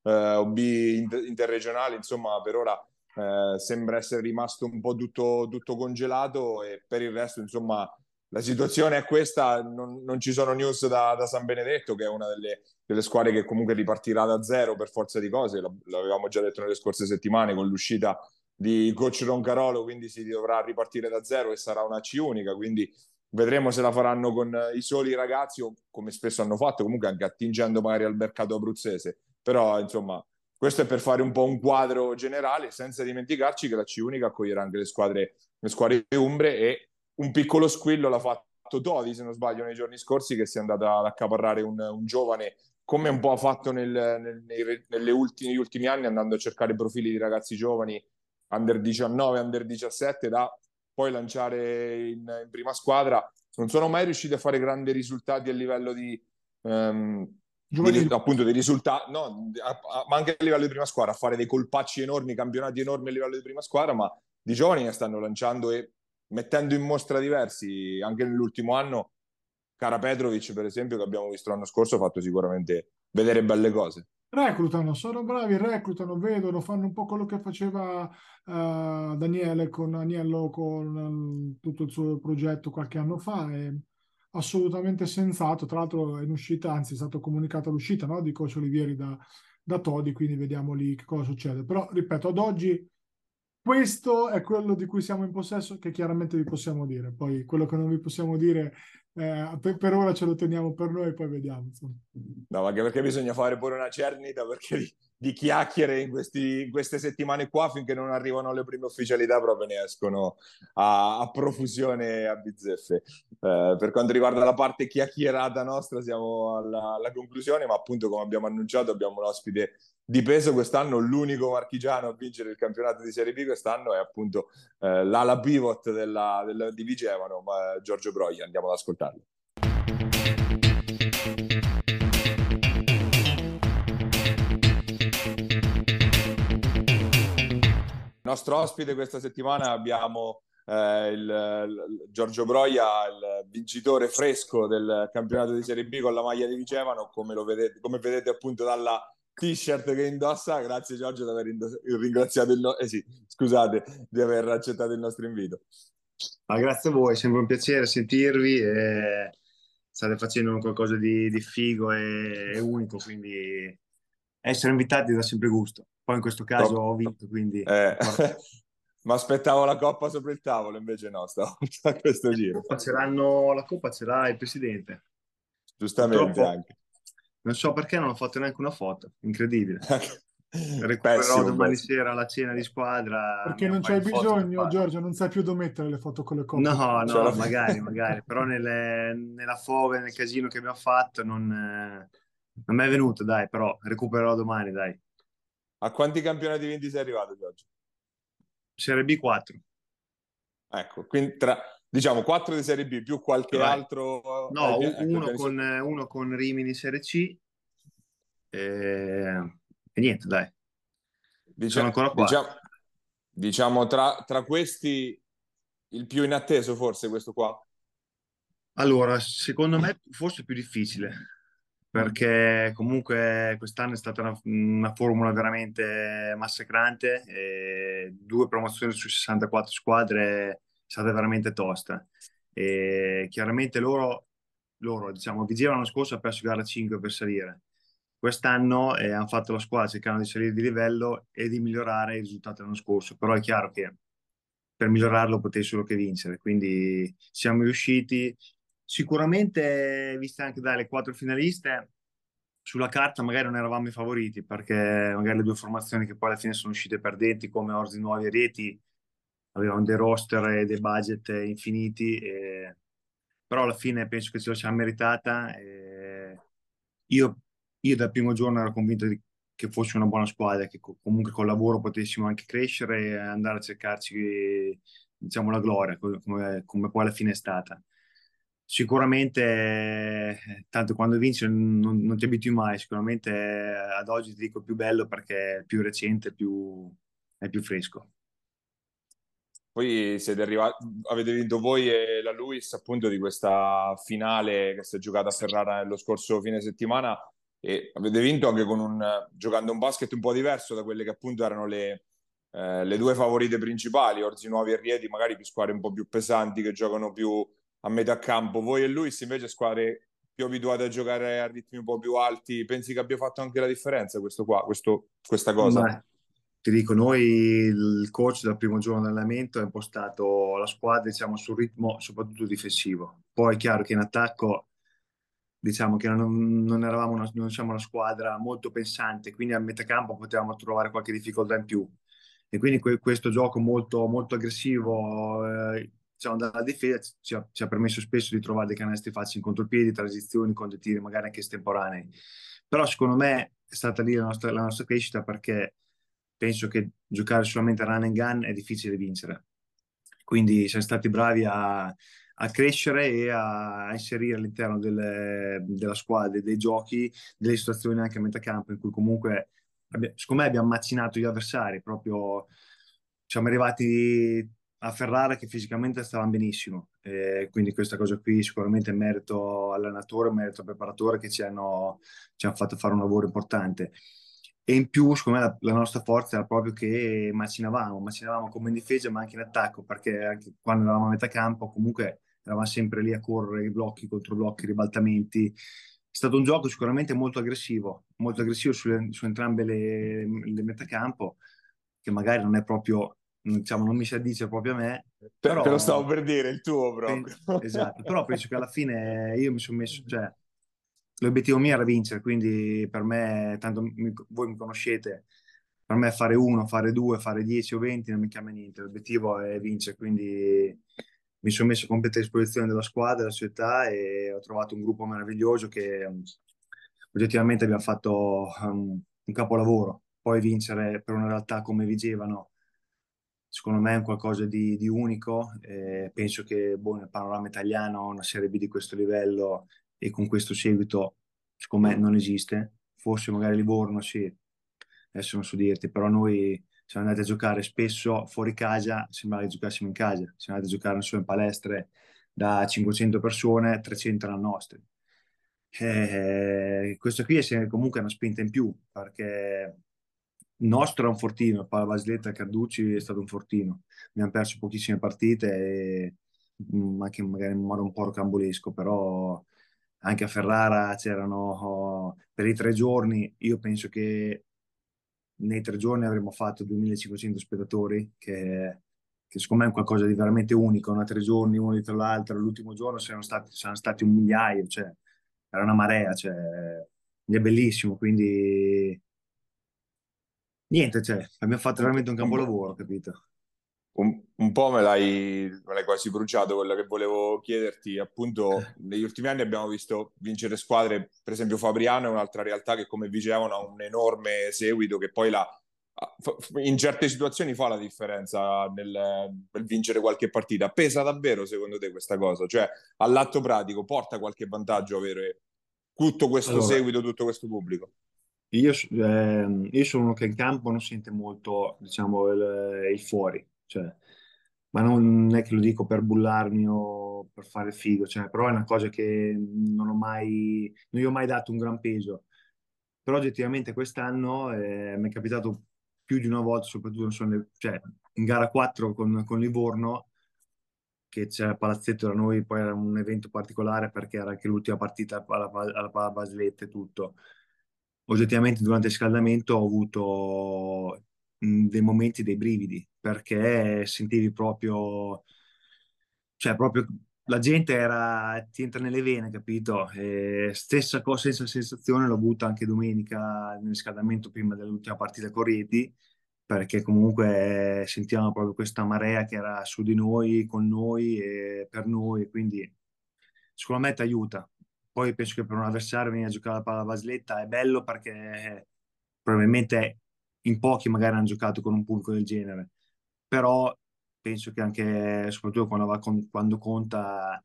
eh, o B inter- interregionali, insomma per ora eh, sembra essere rimasto un po' tutto, tutto, congelato e per il resto, insomma, la situazione è questa, non, non ci sono news da, da, San Benedetto, che è una delle, delle, squadre che comunque ripartirà da zero per forza di cose, l'avevamo già detto nelle scorse settimane con l'uscita di coach Roncarolo, quindi si dovrà ripartire da zero e sarà una C unica, quindi vedremo se la faranno con i soli ragazzi o come spesso hanno fatto, comunque anche attingendo magari al mercato abruzzese, però insomma questo è per fare un po' un quadro generale, senza dimenticarci che la C Unica accoglierà anche le squadre, le squadre umbre e un piccolo squillo l'ha fatto Todi, se non sbaglio, nei giorni scorsi, che si è andata ad accaparrare un, un giovane, come un po' ha fatto nel, nel, nei, ultimi, negli ultimi anni, andando a cercare profili di ragazzi giovani, under 19, under 17, da poi lanciare in, in prima squadra. Non sono mai riusciti a fare grandi risultati a livello di... Um, di, appunto dei risultati, no, ma anche a livello di prima squadra, a fare dei colpacci enormi, campionati enormi a livello di prima squadra, ma di giovani ne stanno lanciando e mettendo in mostra diversi. Anche nell'ultimo anno, Cara Petrovic, per esempio, che abbiamo visto l'anno scorso, ha fatto sicuramente vedere belle cose. Reclutano, sono bravi, reclutano, vedono, fanno un po' quello che faceva uh, Daniele con Agnello con uh, tutto il suo progetto qualche anno fa. E assolutamente sensato. Tra l'altro è in uscita, anzi è stato comunicato l'uscita no? di Coach Olivieri da, da Todi, quindi vediamo lì che cosa succede. Però, ripeto, ad oggi questo è quello di cui siamo in possesso, che chiaramente vi possiamo dire. Poi quello che non vi possiamo dire eh, per, per, ora ce lo teniamo per noi, poi vediamo. Insomma. No, anche perché bisogna fare pure una cernita, perché di chiacchiere in, questi, in, queste settimane qua finché non arrivano le prime ufficialità proprio ne escono a, a profusione a bizzeffe. Eh, per quanto riguarda la parte chiacchierata nostra siamo alla, alla, conclusione, ma appunto come abbiamo annunciato abbiamo un ospite di peso quest'anno, l'unico marchigiano a vincere il campionato di Serie B quest'anno è appunto eh, l'ala pivot della, della, di Vigevano, Giorgio Broglia. Andiamo ad ascoltarlo. nostro ospite questa settimana abbiamo eh, il, il, Giorgio Broia, il vincitore fresco del campionato di Serie B con la maglia di Vicevano, come, vedete, come vedete appunto dalla t-shirt che indossa. Grazie Giorgio di aver ringraziato il no- eh sì, scusate, di aver accettato il nostro invito. Ah, grazie a voi, sempre un piacere sentirvi e state facendo qualcosa di, di figo e, e unico, quindi essere invitati dà sempre gusto. Poi in questo caso Top. ho vinto, quindi... Eh. Ma aspettavo la coppa sopra il tavolo, invece no, stavolta a questo giro. La coppa, la coppa ce l'ha il presidente. Giustamente Purtroppo, anche. Non so perché non ho fatto neanche una foto, incredibile. Recupererò pessimo, domani pessimo. sera la cena di squadra. Perché non c'hai bisogno, Giorgio, non sai più dove mettere le foto con le coppe. No, no, cioè, magari, magari, però nelle, nella foga, nel casino che abbiamo fatto non, eh, non mi è venuto, dai, però recupererò domani, dai. A quanti campionati vinti sei arrivato, Giorgio? Serie B 4. Ecco, quindi tra, diciamo 4 di Serie B più qualche Vai. altro... No, eh, ecco, uno, con, uno, con, Rimini Serie C e, e niente, dai. Diciamo, ancora qua. Diciamo, diciamo tra, tra questi il più inatteso forse questo qua? Allora, secondo me forse più difficile perché comunque quest'anno è stata una, una formula veramente massacrante, e due promozioni su 64 squadre stata veramente tosta. E chiaramente loro, loro diciamo, Vigeva l'anno scorso ha perso gara 5 per salire. Quest'anno eh, hanno fatto la squadra cercando di salire di livello e di migliorare i risultati dell'anno scorso, però è chiaro che per migliorarlo potevi solo che vincere, quindi siamo riusciti, Sicuramente, viste anche dalle quattro finaliste, sulla carta magari non eravamo i favoriti perché magari le due formazioni che poi alla fine sono uscite perdenti come Orsi Nuovi e Rieti avevano dei roster e dei budget infiniti e... però alla fine penso che ce la siamo meritata io, io, dal primo giorno ero convinto che fosse una buona squadra che comunque col lavoro potessimo anche crescere e andare a cercarci diciamo la gloria come, come poi alla fine è stata sicuramente, tanto quando vinci non, non, ti abitui mai, sicuramente ad oggi ti dico più bello perché è più recente, più, è più fresco. Poi siete arrivati, avete vinto voi e la Luis appunto di questa finale che si è giocata a Ferrara nello scorso fine settimana e avete vinto anche con un, giocando un basket un po' diverso da quelle che appunto erano le, eh, le due favorite principali, Orzi Nuovi e Rieti, magari più squadre un po' più pesanti che giocano più a metà campo. Voi e Luis invece squadre più abituate a giocare a ritmi un po' più alti. Pensi che abbia fatto anche la differenza questo qua, questo, questa cosa? Ma, ti dico, noi il coach dal primo giorno di allenamento ha impostato la squadra diciamo, sul ritmo soprattutto difensivo. Poi è chiaro che in attacco diciamo che non, non eravamo una, non siamo una squadra molto pensante, quindi a metà campo potevamo trovare qualche difficoltà in più. E quindi que- questo gioco molto, molto aggressivo eh, diciamo, dalla difesa ci ha, ci ha, permesso spesso di trovare dei canestri facili in contropiedi, transizioni con magari anche estemporanei. Però secondo me è stata lì la nostra, la nostra crescita perché penso che giocare solamente run and gun è difficile vincere. Quindi siamo stati bravi a, a crescere e a inserire all'interno delle, della squadra dei giochi delle situazioni anche a metà campo in cui comunque secondo me abbiamo macinato gli avversari proprio siamo arrivati a Ferrara che fisicamente stavano benissimo. Eh, quindi questa cosa qui sicuramente è merito all'allenatore, merito al preparatore che ci hanno, ci hanno, fatto fare un lavoro importante. E in più, secondo me, la, la, nostra forza era proprio che macinavamo, macinavamo come in difesa ma anche in attacco, perché anche quando eravamo a metà campo comunque eravamo sempre lì a correre i blocchi contro blocchi, ribaltamenti. È stato un gioco sicuramente molto aggressivo, molto aggressivo su, su entrambe le, le metacampo, che magari non è proprio diciamo, non mi si addice proprio a me. Però, Te lo stavo per dire, il tuo proprio. esatto, però penso che alla fine io mi sono messo, cioè, l'obiettivo mio era vincere, quindi per me, tanto mi, voi mi conoscete, per me fare uno, fare due, fare dieci o venti non mi cambia niente, l'obiettivo è vincere, quindi mi sono messo a completa disposizione della squadra, della società e ho trovato un gruppo meraviglioso che um, oggettivamente abbiamo fatto um, un capolavoro. Poi vincere per una realtà come Vigevano secondo me è un qualcosa di, di unico. Eh, penso che boh, nel panorama italiano una Serie B di questo livello e con questo seguito, secondo me, non esiste. Forse magari Livorno sì, adesso non so dirti, però noi siamo andati a giocare spesso fuori casa, sembrava che giocassimo in casa, siamo andati a giocare solo in palestre da 500 persone, 300 erano nostri. Eh, questo qui è comunque una spinta in più perché nostro è un fortino, Pala Basiletta Carducci è stato un fortino. Abbiamo perso pochissime partite, e, mm, anche magari in modo un po' rocambolesco, però anche a Ferrara c'erano per i tre giorni, io penso che nei tre giorni avremmo fatto 2500 spettatori, che, che secondo me è qualcosa di veramente unico, no? tre giorni uno dietro l'altro, l'ultimo giorno saranno stati, saranno stati un migliaio, cioè era una marea, cioè, è bellissimo, quindi niente, cioè, abbiamo fatto veramente un capolavoro, capito? Un, po' me l'hai, me l'hai, quasi bruciato quello che volevo chiederti. Appunto, negli ultimi anni abbiamo visto vincere squadre, per esempio Fabriano è un'altra realtà che, come dicevano, ha un enorme seguito che poi la, in certe situazioni fa la differenza nel, nel, vincere qualche partita. Pesa davvero secondo te questa cosa? Cioè, all'atto pratico porta qualche vantaggio avere tutto questo allora, seguito, tutto questo pubblico? Io, eh, io, sono uno che in campo non sente molto, diciamo, il, il fuori, cioè, ma non è che lo dico per bullarmi o per fare figo, cioè, però è una cosa che non ho mai, non gli ho mai dato un gran peso. Però oggettivamente quest'anno eh, mi è capitato più di una volta, soprattutto le, cioè, in gara 4 con, con Livorno, che c'era Palazzetto da noi, poi era un evento particolare perché era anche l'ultima partita alla, alla, alla e tutto oggettivamente durante il scaldamento ho avuto dei momenti dei brividi perché sentivi proprio, cioè proprio la gente era, ti entra nelle vene, capito? E stessa cosa, stessa sensazione l'ho avuta anche domenica nel scaldamento prima dell'ultima partita con Rieti, perché comunque sentivamo proprio questa marea che era su di noi, con noi e per noi, quindi secondo me ti aiuta, poi penso che per un avversario venire a giocare la palla Basletta è bello perché probabilmente in pochi magari hanno giocato con un pubblico del genere, però penso che anche, soprattutto quando, va con, quando conta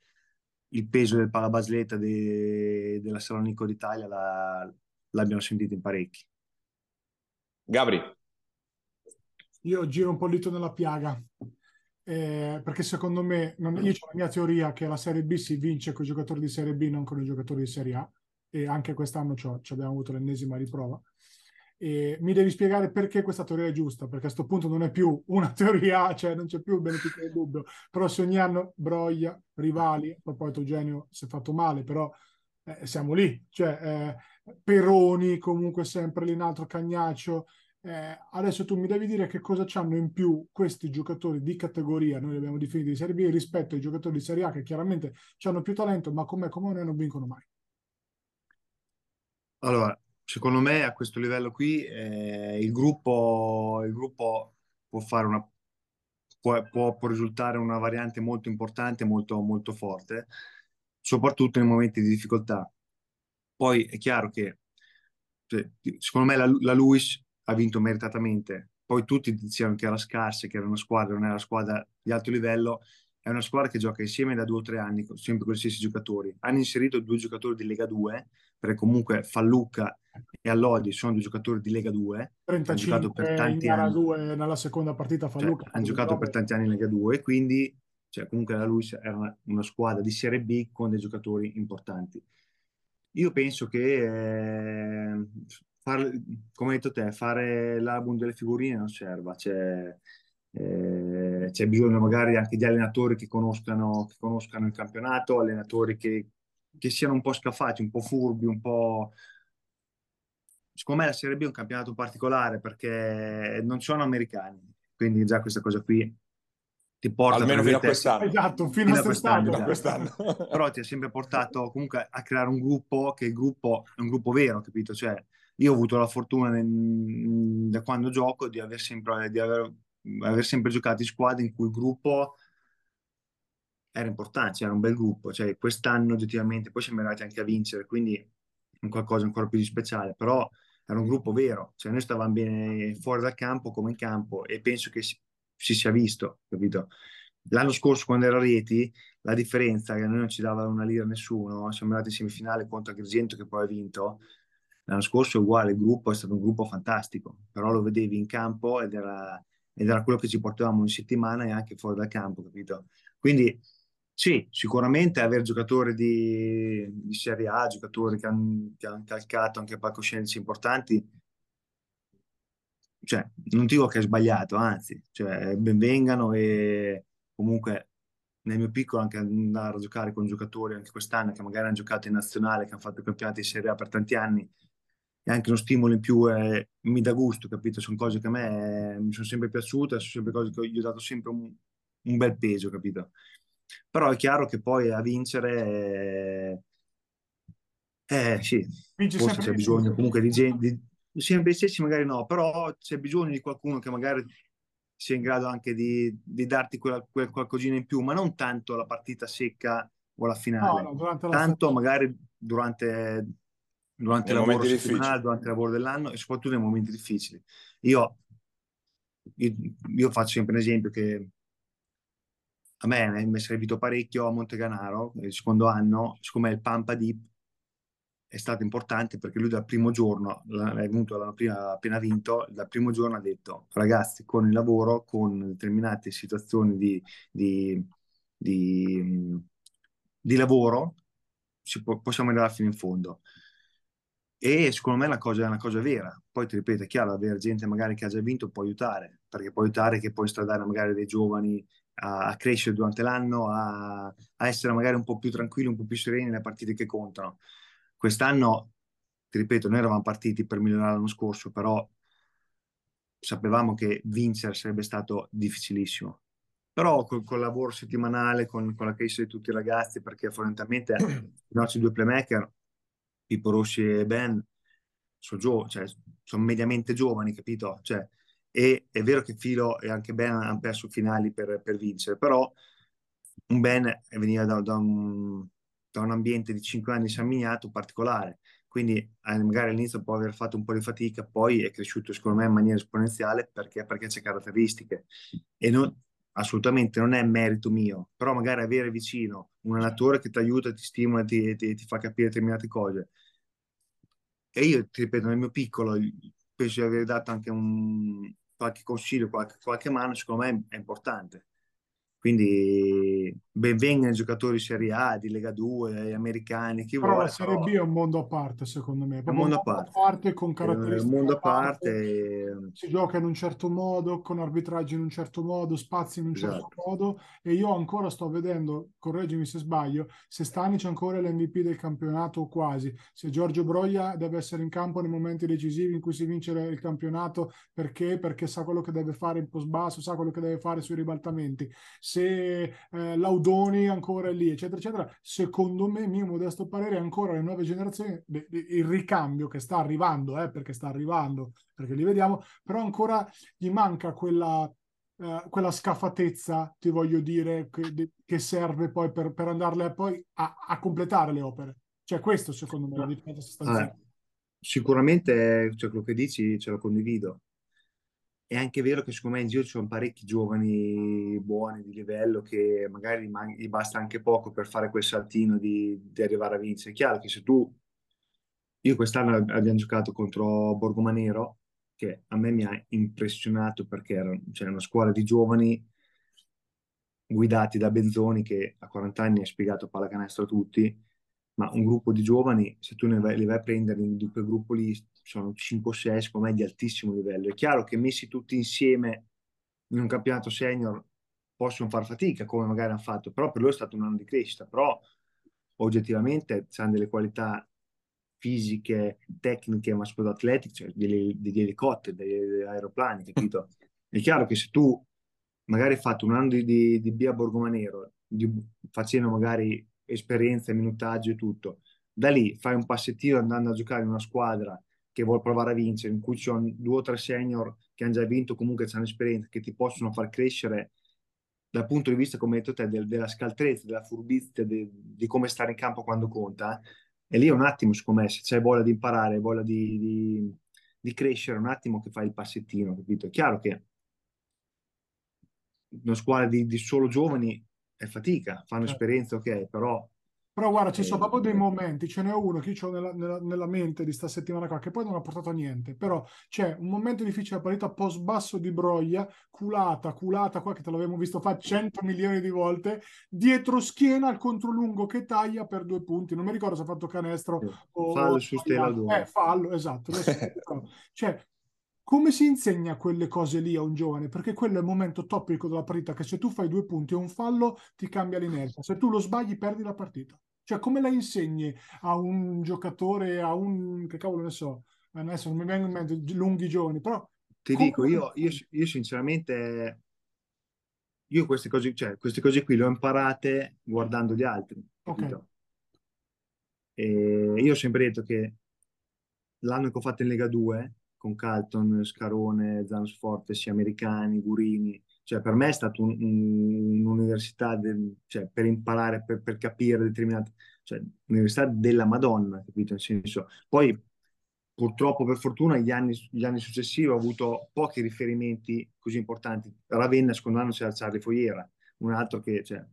il peso del palla Basletta de, della Salonico d'Italia la, l'abbiano sentito in parecchi. Gabri. Io giro un po' il dito nella piaga eh, perché secondo me, non, io ho la mia teoria che la Serie B si vince con i giocatori di Serie B, non con i giocatori di Serie A, e anche quest'anno ci abbiamo avuto l'ennesima riprova. E mi devi spiegare perché questa teoria è giusta, perché a questo punto non è più una teoria, cioè non c'è più il beneficio del dubbio. Però se ogni anno broglia, rivali, poi Eugenio si è fatto male, però eh, siamo lì. Cioè, eh, Peroni comunque sempre lì in altro cagnaccio. Eh, adesso tu mi devi dire che cosa hanno in più questi giocatori di categoria, noi li abbiamo definiti di Serie B, rispetto ai giocatori di Serie A che chiaramente hanno più talento, ma com'è comune non vincono mai. Allora, secondo me a questo livello qui eh, il, gruppo, il gruppo può fare una può, può, può, risultare una variante molto importante, molto, molto forte, soprattutto nei momenti di difficoltà. Poi è chiaro che cioè, secondo me la, la Lewis ha vinto meritatamente. Poi tutti dicevano che era scarsa, che era una squadra, non era una squadra di alto livello. È una squadra che gioca insieme da due o tre anni, sempre con gli stessi giocatori. Hanno inserito due giocatori di Lega 2, perché comunque Fallucca e Allodi sono due giocatori di Lega 2. 35 hanno giocato per tanti anni. 2 nella seconda partita Fallucca. Cioè, hanno giocato per tanti anni in Lega 2, quindi cioè, comunque la Luis era una, una, squadra di Serie B con dei giocatori importanti. Io penso che, eh, far, come hai detto te, fare l'album delle figurine non serva, c'è, eh, c'è bisogno magari anche di allenatori che conoscano, che conoscano il campionato, allenatori che, che siano un po' scafati, un po' furbi, un po' secondo me la Serie B è un campionato particolare perché non sono americani, quindi già questa cosa qui ti porta almeno fino a quest'anno. Esatto, fino, fino a quest'anno. quest'anno, quest'anno. Però ti ha sempre portato comunque a creare un gruppo che il gruppo è un gruppo vero, capito? Cioè, io ho avuto la fortuna nel, da quando gioco di aver sempre, di aver, aver sempre giocato in squadre in cui il gruppo era importante, c'era un bel gruppo, cioè quest'anno oggettivamente, poi siamo arrivati anche a vincere, quindi è qualcosa ancora più di speciale, però era un gruppo vero, cioè noi stavamo bene fuori dal campo come in campo e penso che si, si sia visto, capito? L'anno scorso quando era Rieti, la differenza che a noi non ci dava una lira nessuno, siamo andati in semifinale contro Agrigento che poi ha vinto, l'anno scorso è uguale, il gruppo è stato un gruppo fantastico, però lo vedevi in campo ed era, ed era quello che ci portavamo in settimana e anche fuori dal campo, capito? Quindi sì, sicuramente avere giocatori di, di Serie A, giocatori che hanno, che hanno calcato anche palcoscenici importanti, cioè, non dico che è sbagliato, anzi, cioè, benvengano e comunque nel mio piccolo anche andare a giocare con giocatori anche quest'anno che magari hanno giocato in nazionale, che hanno fatto campionati di Serie A per tanti anni, e anche uno stimolo in più eh, mi dà gusto, capito? Sono cose che a me eh, mi sono sempre piaciute, sono sempre cose che gli ho dato sempre un, un bel peso, capito? Però è chiaro che poi a vincere, eh, eh sì, Vince forse c'è bisogno comunque di gente, di, sempre stessi magari no, però c'è bisogno di qualcuno che magari sia in grado anche di, di darti quella, quel qualcosina in più, ma non tanto la partita secca o la finale, no, no, tanto magari durante, durante il lavoro settimanale, durante il lavoro dell'anno e soprattutto nei momenti difficili. Io, io, io faccio sempre un esempio che a me mi è servito parecchio a Monteganaro, il secondo anno, siccome il Pampa Deep è stato importante perché lui dal primo giorno, è venuto prima, appena vinto, dal primo giorno ha detto ragazzi con il lavoro, con determinate situazioni di, di, di, di lavoro, può, possiamo andare fino in fondo. E secondo me una cosa, è una cosa vera. Poi ti ripeto, è chiaro, avere gente magari che ha già vinto può aiutare, perché può aiutare che può stradare magari dei giovani a, crescere durante l'anno, a, a, essere magari un po' più tranquilli, un po' più sereni nelle partite che contano. Quest'anno, ti ripeto, noi eravamo partiti per migliorare l'anno scorso, però sapevamo che vincere sarebbe stato difficilissimo. Però col, col lavoro settimanale, con, con, la crescita di tutti i ragazzi, perché fondamentalmente i nostri due playmaker, Pippo Rossi e Ben, sono, gio- cioè, sono mediamente giovani, capito? Cioè, e è vero che Filo e anche Ben hanno perso finali per, per vincere, però un Ben veniva da, da, un, da, un, ambiente di 5 anni San Miniato particolare, quindi eh, magari all'inizio può aver fatto un po' di fatica, poi è cresciuto secondo me in maniera esponenziale perché, perché c'è caratteristiche e non, assolutamente non è merito mio, però magari avere vicino un allenatore che ti aiuta, ti stimola, ti, ti, ti fa capire determinate cose. E io, ti ripeto, nel mio piccolo, penso di aver dato anche un, qualche consiglio, qualche, qualche mano, secondo me è importante. Quindi benvengano i giocatori Serie A, di Lega 2, americani, chi però vuole. la Serie però B è un mondo a parte, secondo me. È un mondo a parte. con È un caratteristiche mondo a parte. e- si gioca in un certo modo, con arbitraggi in un certo modo, spazi in un certo Esatto. modo e io ancora sto vedendo, correggimi se sbaglio, se Stanic è ancora l'MVP del campionato o quasi, se Giorgio Broglia deve essere in campo nei momenti decisivi in cui si vince il campionato perché? Perché sa quello che deve fare in post basso, sa quello che deve fare sui ribaltamenti, se eh, Laudoni ancora è lì, eccetera, eccetera. Secondo me, mio modesto parere, ancora le nuove generazioni, il ricambio che sta arrivando, eh, perché sta arrivando, perché li vediamo, però ancora gli manca quella, eh, quella scafatezza, ti voglio dire, che, che serve poi per, per andarle poi a, a completare le opere. Cioè, questo secondo me è la differenza sostanziale. Ah, sicuramente cioè, quello che dici ce lo condivido. È anche vero che secondo me in giro ci sono parecchi giovani buoni di livello che magari gli basta anche poco per fare quel saltino di, di arrivare a vincere. È chiaro che se tu, io quest'anno abbiamo giocato contro Borgomanero, che a me mi ha impressionato perché era cioè, una squadra di giovani guidati da Benzoni che a 40 anni ha spiegato pallacanestro a tutti, ma un gruppo di giovani, se tu ne vai, li vai a prendere in quel gruppo lì, sono 5-6, secondo me, di altissimo livello. È chiaro che messi tutti insieme in un campionato senior possono far fatica, come magari hanno fatto, però per loro è stato un anno di crescita, però oggettivamente hanno delle qualità fisiche, tecniche, ma soprattutto atletiche, cioè degli, degli elicotteri, degli aeroplani, capito? È chiaro che se tu magari hai fatto un anno di, di, di B a Borgomanero, di- facendo magari esperienza, minutaggio e tutto, da lì fai un passettino andando a giocare in una squadra che vuole provare a vincere, in cui ci sono due o tre senior che hanno già vinto, comunque hanno esperienza, che ti possono far crescere dal punto di vista, come hai detto te, del- della scaltrezza, della furbizia, de- di come stare in campo quando conta. eh. E lì è un attimo, secondo me, se c'hai voglia di imparare, voglia di, di- di crescere, un attimo che fai il passettino, capito? È chiaro che una squadra di, di solo giovani è fatica, fanno Certo. esperienza, ok, però Però guarda, ci sono Eh, proprio dei momenti, ce n'è uno che ho nella, nella- nella mente di sta settimana qua, che poi non ha portato a niente, però c'è un momento difficile, la partita post basso di Broglia, culata, culata qua che te l'avevamo visto fare 100 milioni di volte, dietro schiena al controlungo che taglia per due punti, non mi ricordo se ha fatto canestro o... fallo o su. Stella Eh, fallo, esatto. Cioè, come si insegna quelle cose lì a un giovane? Perché quello è il momento topico della partita, che se tu fai due punti e un fallo ti cambia l'inerzia, se tu lo sbagli perdi la partita. Cioè, come la insegni a un giocatore, a un, che cavolo ne so, adesso non mi vengono in mente lunghi giorni, però ti come dico, io, io, io sinceramente, io queste cose, cioè, queste cose qui le ho imparate guardando gli altri, Ok, capito? E io ho sempre detto che l'anno che ho fatto in Lega 2 con Calton, Scarone, Zansforte, sia americani, Gurini, cioè per me è stata un- un- un'università del- cioè, per imparare, per, per capire determinate, cioè un'università della Madonna, capito? Nel senso, poi purtroppo per fortuna gli anni, gli anni successivi ho avuto pochi riferimenti così importanti. Ravenna secondo anno c'era Charlie Fogliera, un altro che, cioè,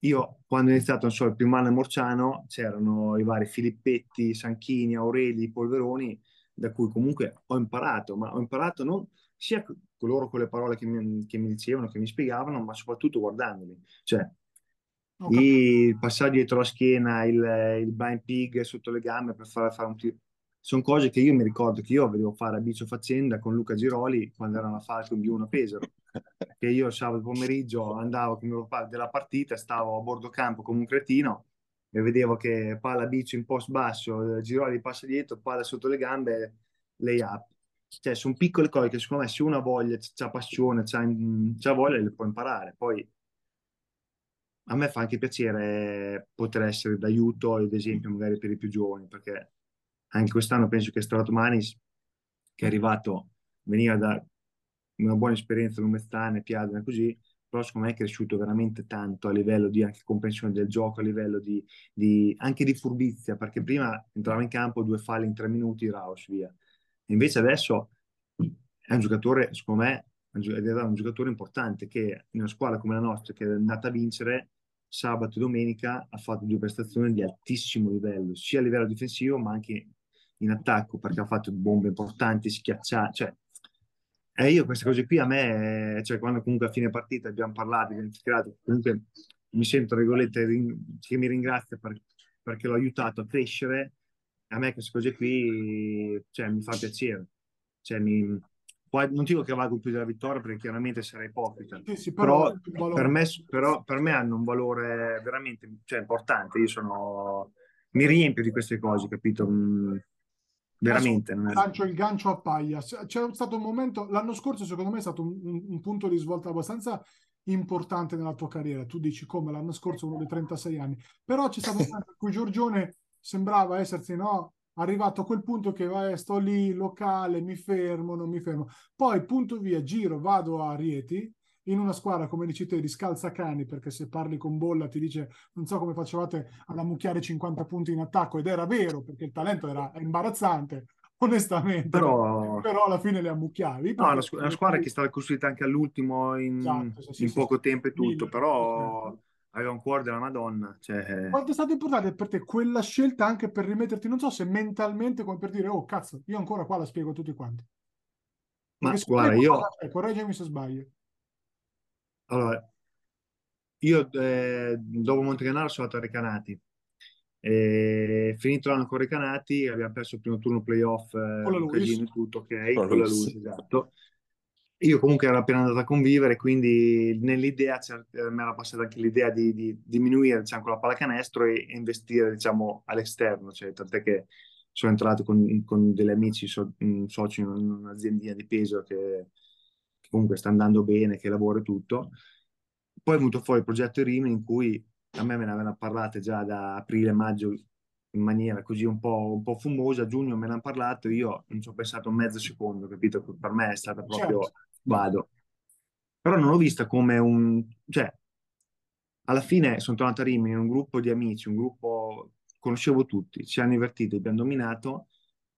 io quando ho iniziato, non so, il primo anno a Morciano c'erano i vari Filippetti, Sanchini, Aureli, Polveroni, da cui comunque ho imparato, ma ho imparato non sia co- loro con le parole che mi, che mi dicevano, che mi spiegavano, ma soprattutto guardandoli. Cioè, il passaggio dietro la schiena, il, il blind pig sotto le gambe per fare, fare un tiro. Sono cose che io mi ricordo che io vedevo fare a Bicio Faccenda con Luca Giroli quando era una Falcon di 1 a Pesaro. Che io sabato pomeriggio andavo con mio papà della partita, stavo a bordo campo come un cretino e vedevo che palla bici in post basso, Giroli passa dietro, palla sotto le gambe, lay up. Cioè, sono piccole cose che secondo me se uno ha voglia, c'ha passione, c'ha voglia, le può imparare. Poi a me fa anche piacere poter essere d'aiuto, ad esempio, magari per i più giovani, perché anche quest'anno penso che Stratomanis, che è arrivato, veniva da una buona esperienza Lumestane, Piadina, così, però secondo me è cresciuto veramente tanto a livello di anche comprensione del gioco, a livello di, di- anche di furbizia, perché prima entrava in campo due falli in tre minuti, Raus, via. Invece adesso è un giocatore, secondo me, è un giocatore importante che in una squadra come la nostra, che è andata a vincere sabato e domenica, ha fatto due prestazioni di altissimo livello, sia a livello difensivo ma anche in attacco, perché ha fatto bombe importanti, schiacciate, cioè e io queste cose qui a me, cioè quando comunque a fine partita abbiamo parlato, abbiamo chiacchierato, comunque mi sento, rin- che mi ringrazia per- perché l'ho aiutato a crescere, a me queste cose qui cioè, mi fa piacere. Cioè, mi- poi non dico che valgo più della vittoria perché chiaramente sarei ipocrita, Sì, sì, però però, per me, però per me hanno un valore veramente cioè, importante. Io sono, mi riempio di queste cose, capito? Veramente. lancio il gancio a paglia. C'è stato un momento, l'anno scorso secondo me è stato un, un- un punto di svolta abbastanza importante nella tua carriera. Tu dici come l'anno scorso uno dei 36 anni, però c'è stato un momento in cui Giorgione sembrava essersi no, arrivato a quel punto che vai, sto lì, locale, mi fermo, non mi fermo. Poi punto via, giro, vado a Rieti in una squadra, come dici te, di scalzacani, perché se parli con Bolla ti dice non so come facevate ad ammucchiare 50 punti in attacco, ed era vero, perché il talento era imbarazzante, onestamente, Però, però alla fine le ammucchiavi. no, una, squ- una squadra che è stata costruita anche all'ultimo in, Esatto, sì, sì, in sì, poco tempo e tutto, Mille, però aveva un cuore della Madonna. Cioè, Quanto è stato importante per te quella scelta anche per rimetterti, non so se mentalmente, come per dire, oh cazzo, io ancora qua la spiego a tutti quanti. ma Perché guarda, io, correggimi se sbaglio. Allora, io eh, dopo Montecanaro sono andato a Recanati. E finito l'anno con Recanati, abbiamo perso il primo turno playoff, eh, Con la Luis. tutto, ok, Con la con la Luis. Esatto. Io comunque ero appena andato a convivere, quindi nell'idea eh, mi era passata anche l'idea di, di diminuire diciamo, con la pallacanestro e e investire diciamo, all'esterno, cioè, tant'è che sono entrato con, con degli amici, so- un socio in un'aziendina di peso che, che comunque sta andando bene, che lavora e tutto. Poi è venuto fuori il progetto Rimini in cui a me me ne avevano parlate già da aprile-maggio in maniera così un po', un po' fumosa, a giugno me ne hanno parlato, io non ci ho pensato un mezzo secondo, capito? Per me è stata proprio Certo. vado. Però non l'ho vista come un... cioè, alla fine sono tornato a Rimini in un gruppo di amici, un gruppo... conoscevo tutti, ci hanno divertiti, abbiamo dominato,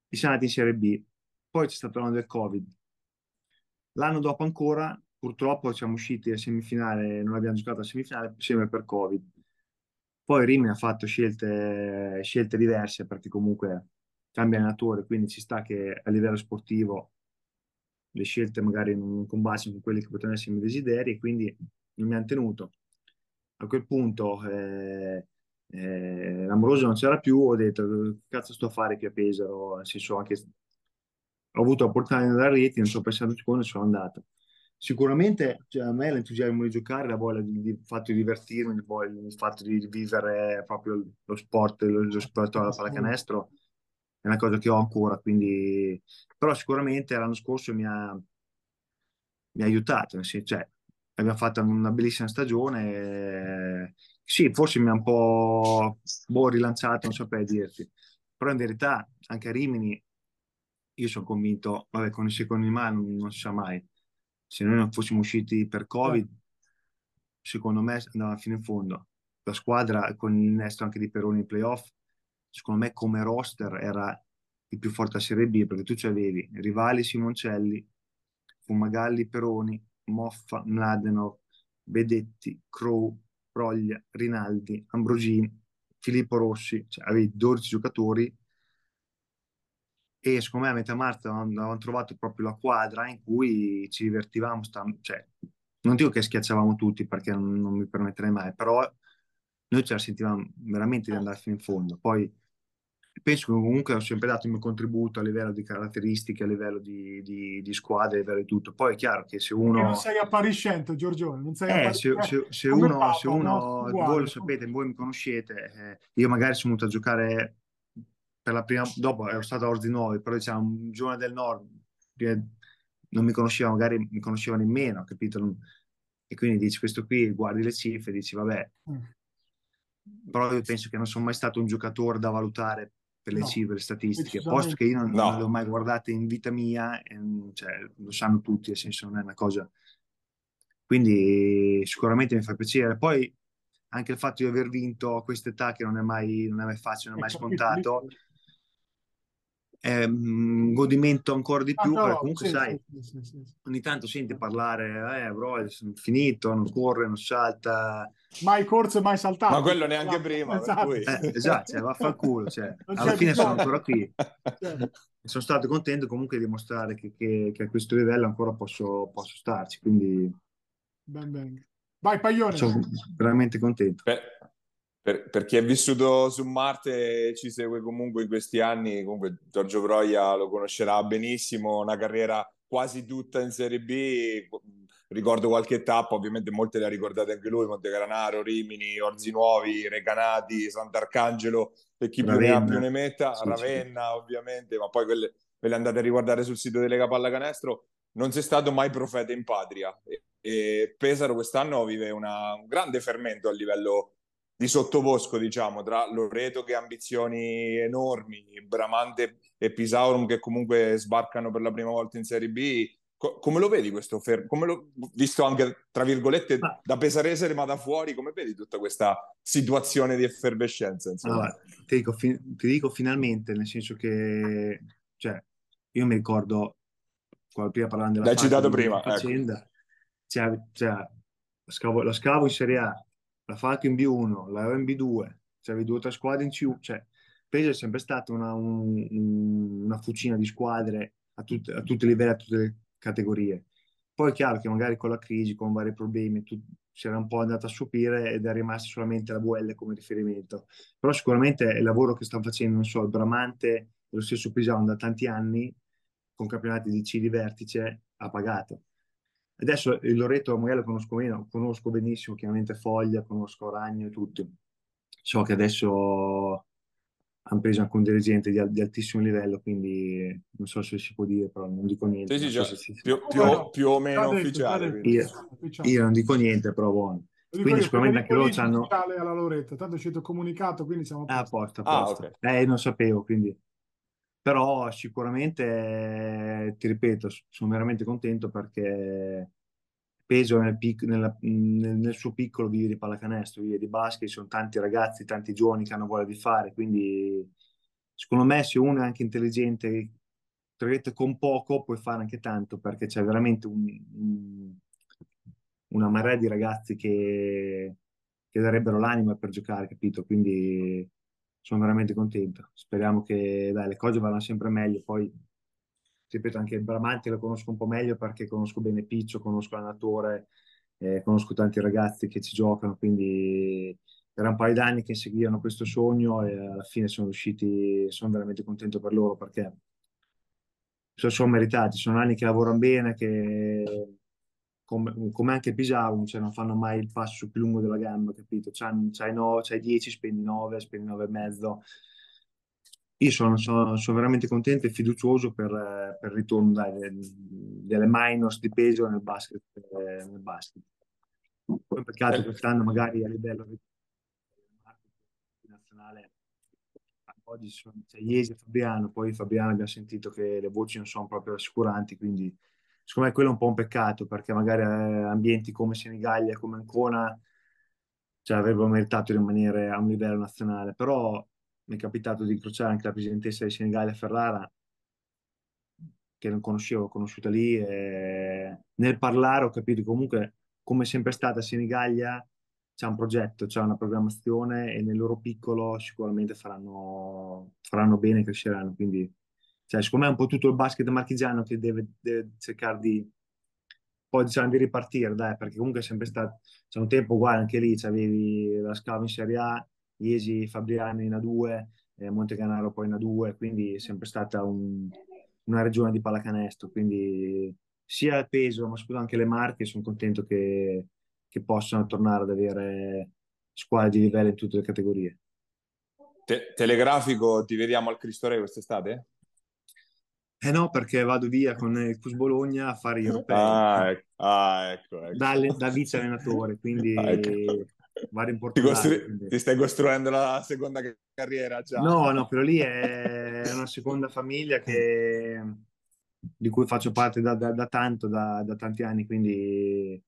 e siamo andati in Serie B. Poi c'è stato l'anno del Covid. L'anno dopo ancora, purtroppo siamo usciti a semifinale, non abbiamo giocato a semifinale sempre per Covid. Poi Rimini ha fatto scelte, scelte diverse perché comunque cambia allenatore, quindi ci sta che a livello sportivo le scelte magari non combaciano con quelli che potevano essere i miei desideri e quindi non mi hanno tenuto. A quel punto eh, eh, l'amoroso non c'era più, ho detto cazzo sto a fare qui a Pesaro, nel senso anche ho avuto l'opportunità da reti, non ci ho pensato un secondo e sono andato. Sicuramente cioè, a me l'entusiasmo di giocare, la voglia di, di- fatto di divertirmi, il, voglia- il fatto di vivere proprio lo sport, lo, lo sport alla pallacanestro è una cosa che ho ancora, quindi però sicuramente l'anno scorso mi ha, mi ha aiutato, nel senso, cioè, abbiamo fatto una bellissima stagione, eh, sì, forse mi ha un po' boh, rilanciato, non saprei dirti, però in verità anche a Rimini io sono convinto, vabbè, con i secondi in mano non, si sa mai, se noi non fossimo usciti per Covid, secondo me andava fino in fondo. La squadra con l'innesto anche di Peroni in playoff, secondo me come roster era il più forte a Serie B perché tu c'avevi Rivali, Simoncelli, Fumagalli, Peroni, Moffa, Mladenov, Bedetti, Crow, Proglia, Rinaldi, Ambrosini, Filippo Rossi, cioè avevi 12 giocatori e secondo me a metà marzo avevamo trovato proprio la quadra in cui ci divertivamo, sta- cioè, non dico che schiacciavamo tutti perché non, non mi permetterei mai, però noi ce la sentivamo veramente di andare fino in fondo. Poi penso che comunque ho sempre dato il mio contributo a livello di caratteristiche, a livello di, di, di squadra, a livello di tutto. Poi è chiaro che se Perché uno... non sei appariscente, Giorgione, non sei Eh, se, appariscente. se- se Come uno, Papa, se uno no? Voi lo sapete, voi mi conoscete, eh, io magari sono venuto a giocare per la prima, dopo ero stato a Orzi 9, però diciamo un giovane del nord, che non mi conosceva, magari mi conosceva nemmeno, capito? Non- E quindi dici questo qui, guardi le cifre, dici vabbè, Mm. però io penso che non sono mai stato un giocatore da valutare per le No, cifre, le statistiche, posto che io non, No. non le ho mai guardate in vita mia, e, cioè, lo sanno tutti, nel senso non è una cosa... Quindi sicuramente mi fa piacere. Poi anche il fatto di aver vinto a quest'età, che non è mai, non è mai facile, non è mai scontato, un godimento ancora di Ah, più, però, perché comunque sì, sai, sì, sì, sì, sì. ogni tanto senti parlare, eh, bro, è finito, non corre, non salta, Mai corso e mai saltato. Ma quello neanche Esatto, prima, esatto. Eh, esatto, cioè, vaffanculo, cioè, alla fine sono ancora qui. Certo. Sono stato contento comunque di dimostrare che, che- che a questo livello ancora posso, posso starci, quindi Ben, ben. Vai Paglione. Sono veramente contento. Per, per, per, chi è vissuto su Marte e ci segue comunque in questi anni, comunque Giorgio Broia lo conoscerà benissimo, una carriera quasi tutta in Serie B, ricordo qualche tappa, ovviamente molte le ha ricordate anche lui, Montegranaro, Rimini, Orzi Nuovi, Recanati, Sant'Arcangelo e chi più ne ha più ne metta, sì, Ravenna sì. ovviamente, ma poi quelle ve le andate a riguardare sul sito delle Capallacanestro, non sei stato mai profeta in patria e, e Pesaro quest'anno vive una, un grande fermento a livello di sottobosco, diciamo, tra Loreto che ha ambizioni enormi, Bramante e Pisaurum che comunque sbarcano per la prima volta in Serie B. Co- come lo vedi questo fermo? Come lo, visto anche, tra virgolette, ah. da pesarese ma da fuori, come vedi tutta questa situazione di effervescenza? Allora, ti, dico, fi- ti dico finalmente, nel senso che, cioè, io mi ricordo, quando prima parlando della L'hai citato prima, ecco. faccenda, ecco. cioè, cioè, lo, scavo, lo scavo in Serie A, la Falco in B1, la in B2, c'avevi due o tre squadre in C1, cioè Pesaro è sempre stata una, un, una fucina di squadre a, tut, a tutti i livelli, a tutte le categorie. Poi è chiaro che magari con la crisi, con vari problemi, tu, si era un po' andata a sopire ed è rimasta solamente la VL come riferimento. Però sicuramente il lavoro che stanno facendo, non so, il Bramante lo stesso Pisano da tanti anni, con campionati di C di vertice, ha pagato. Adesso il Loreto magari lo conosco meno, conosco benissimo chiaramente Foglia, conosco Ragno e tutti. So che adesso hanno preso anche un dirigente di, di, altissimo livello, quindi non so se si può dire, però non dico niente. Sì, sì, so si... più, più, oh, più, o meno ufficiale. Io, io, non dico niente, però buono. Quindi io, sicuramente anche loro hanno... alla Loretta, tanto è uscito comunicato, quindi siamo. Ah, a posto, a posto. Ah, okay. Eh, non sapevo, quindi però sicuramente, ti ripeto, sono veramente contento perché peso nel, pic- nella, nel, nel, suo piccolo vive di pallacanestro, vive di basket, ci sono tanti ragazzi, tanti giovani che hanno voglia di fare, quindi secondo me se uno è anche intelligente, con poco puoi fare anche tanto perché c'è veramente un, un, una marea di ragazzi che, che darebbero l'anima per giocare, capito? Quindi sono veramente contento. Speriamo che dai, le cose vadano sempre meglio. Poi, ripeto, anche il Bramante lo conosco un po' meglio perché conosco bene Piccio, conosco l'allenatore, eh, conosco tanti ragazzi che ci giocano, quindi era un paio d'anni che seguivano questo sogno e alla fine sono riusciti, sono veramente contento per loro perché sono meritati, sono anni che lavorano bene, che come, come anche Pisau, cioè non fanno mai il passo più lungo della gamba, capito? C'hai, c'hai, no, c'hai 10, spendi 9, spendi 9 e mezzo. Io sono, sono, sono veramente contento e fiducioso per, per il ritorno dai, delle minors di peso nel basket. Eh, nel basket. Poi peccato eh. quest'anno magari a livello nazionale oggi sono, c'è Iesi e Fabiano, poi Fabiano abbiamo sentito che le voci non sono proprio rassicuranti, quindi secondo me quello è un po' un peccato perché magari eh, ambienti come Senigallia, come Ancona, cioè, avrebbero meritato di rimanere a un livello nazionale. Però mi è capitato di incrociare anche la presidentessa di Senigallia Ferrara, che non conoscevo, ho conosciuta lì. E nel parlare ho capito comunque, come è sempre stata Senigallia, c'è un progetto, c'è una programmazione e nel loro piccolo sicuramente faranno, faranno bene, cresceranno. Quindi cioè, secondo me è un po' tutto il basket marchigiano che deve, deve cercare di, poi diciamo, di ripartire, dai, perché comunque è sempre stato, c'è un tempo uguale anche lì, avevi la Scava in Serie A, Iesi, Fabriano in A2, eh, Montecanaro poi in A2, quindi è sempre stata un, una regione di pallacanestro, quindi sia il peso, ma soprattutto anche le marche, sono contento che, che possano tornare ad avere squadre di livello in tutte le categorie. Te- telegrafico, ti vediamo al Cristo Re quest'estate? Eh no, perché vado via con il Cus Bologna a fare gli europei. Ah, ecco, ah, ecco, ecco. Da, da, vice allenatore, quindi ah, ecco. vado in Portogallo. Ti, costru- ti, stai costruendo la seconda carriera già. No, no, però lì è una seconda famiglia che, di cui faccio parte da, da, da tanto, da, tanti anni, quindi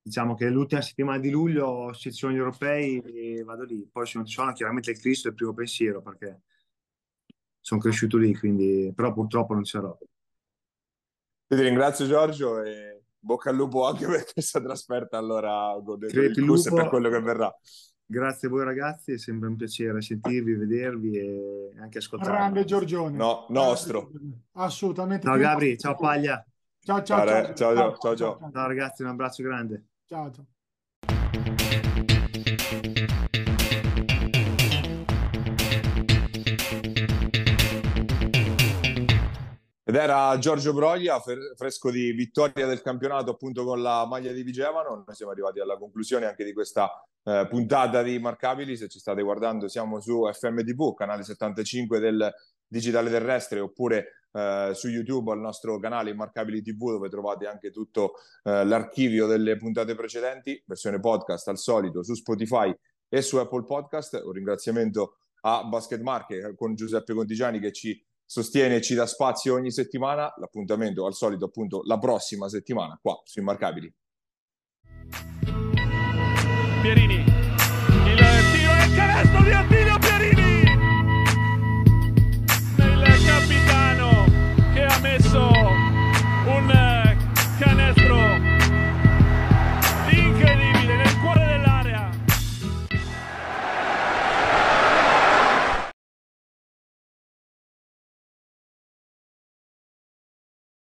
diciamo che l'ultima settimana di luglio, se ci sono gli europei, vado lì. Poi se non ci sono, chiaramente il Cristo è il primo pensiero, perché sono cresciuto lì, quindi, però purtroppo non c'ero. Ti ringrazio Giorgio e bocca al lupo anche per questa trasferta allora il lupo, per quello che verrà. Grazie a voi ragazzi, è sempre un piacere sentirvi, vedervi e anche ascoltarvi. Grande Giorgione. No, nostro. Assolutamente. Ciao Gabri, ciao Paglia. Ciao ciao ciao. Ciao, ciao, ciao, ciao, ciao. Ciao ragazzi, un abbraccio grande. Ciao ciao. Ed era Giorgio Broglia, fresco di vittoria del campionato appunto con la maglia di Vigevano. Noi siamo arrivati alla conclusione anche di questa eh, puntata di Marcabili. Se ci state guardando siamo su FMTV, canale 75 del Digitale Terrestre, oppure eh, su YouTube al nostro canale Immarcabili TV dove trovate anche tutto eh, l'archivio delle puntate precedenti, versione podcast al solito su Spotify e su Apple Podcast. Un ringraziamento a Basket Market con Giuseppe Contigiani che ci sostiene ci dà spazio ogni settimana. L'appuntamento al solito appunto la prossima settimana qua su Immarcabili. Pierini, il tiro il canestro di Attila!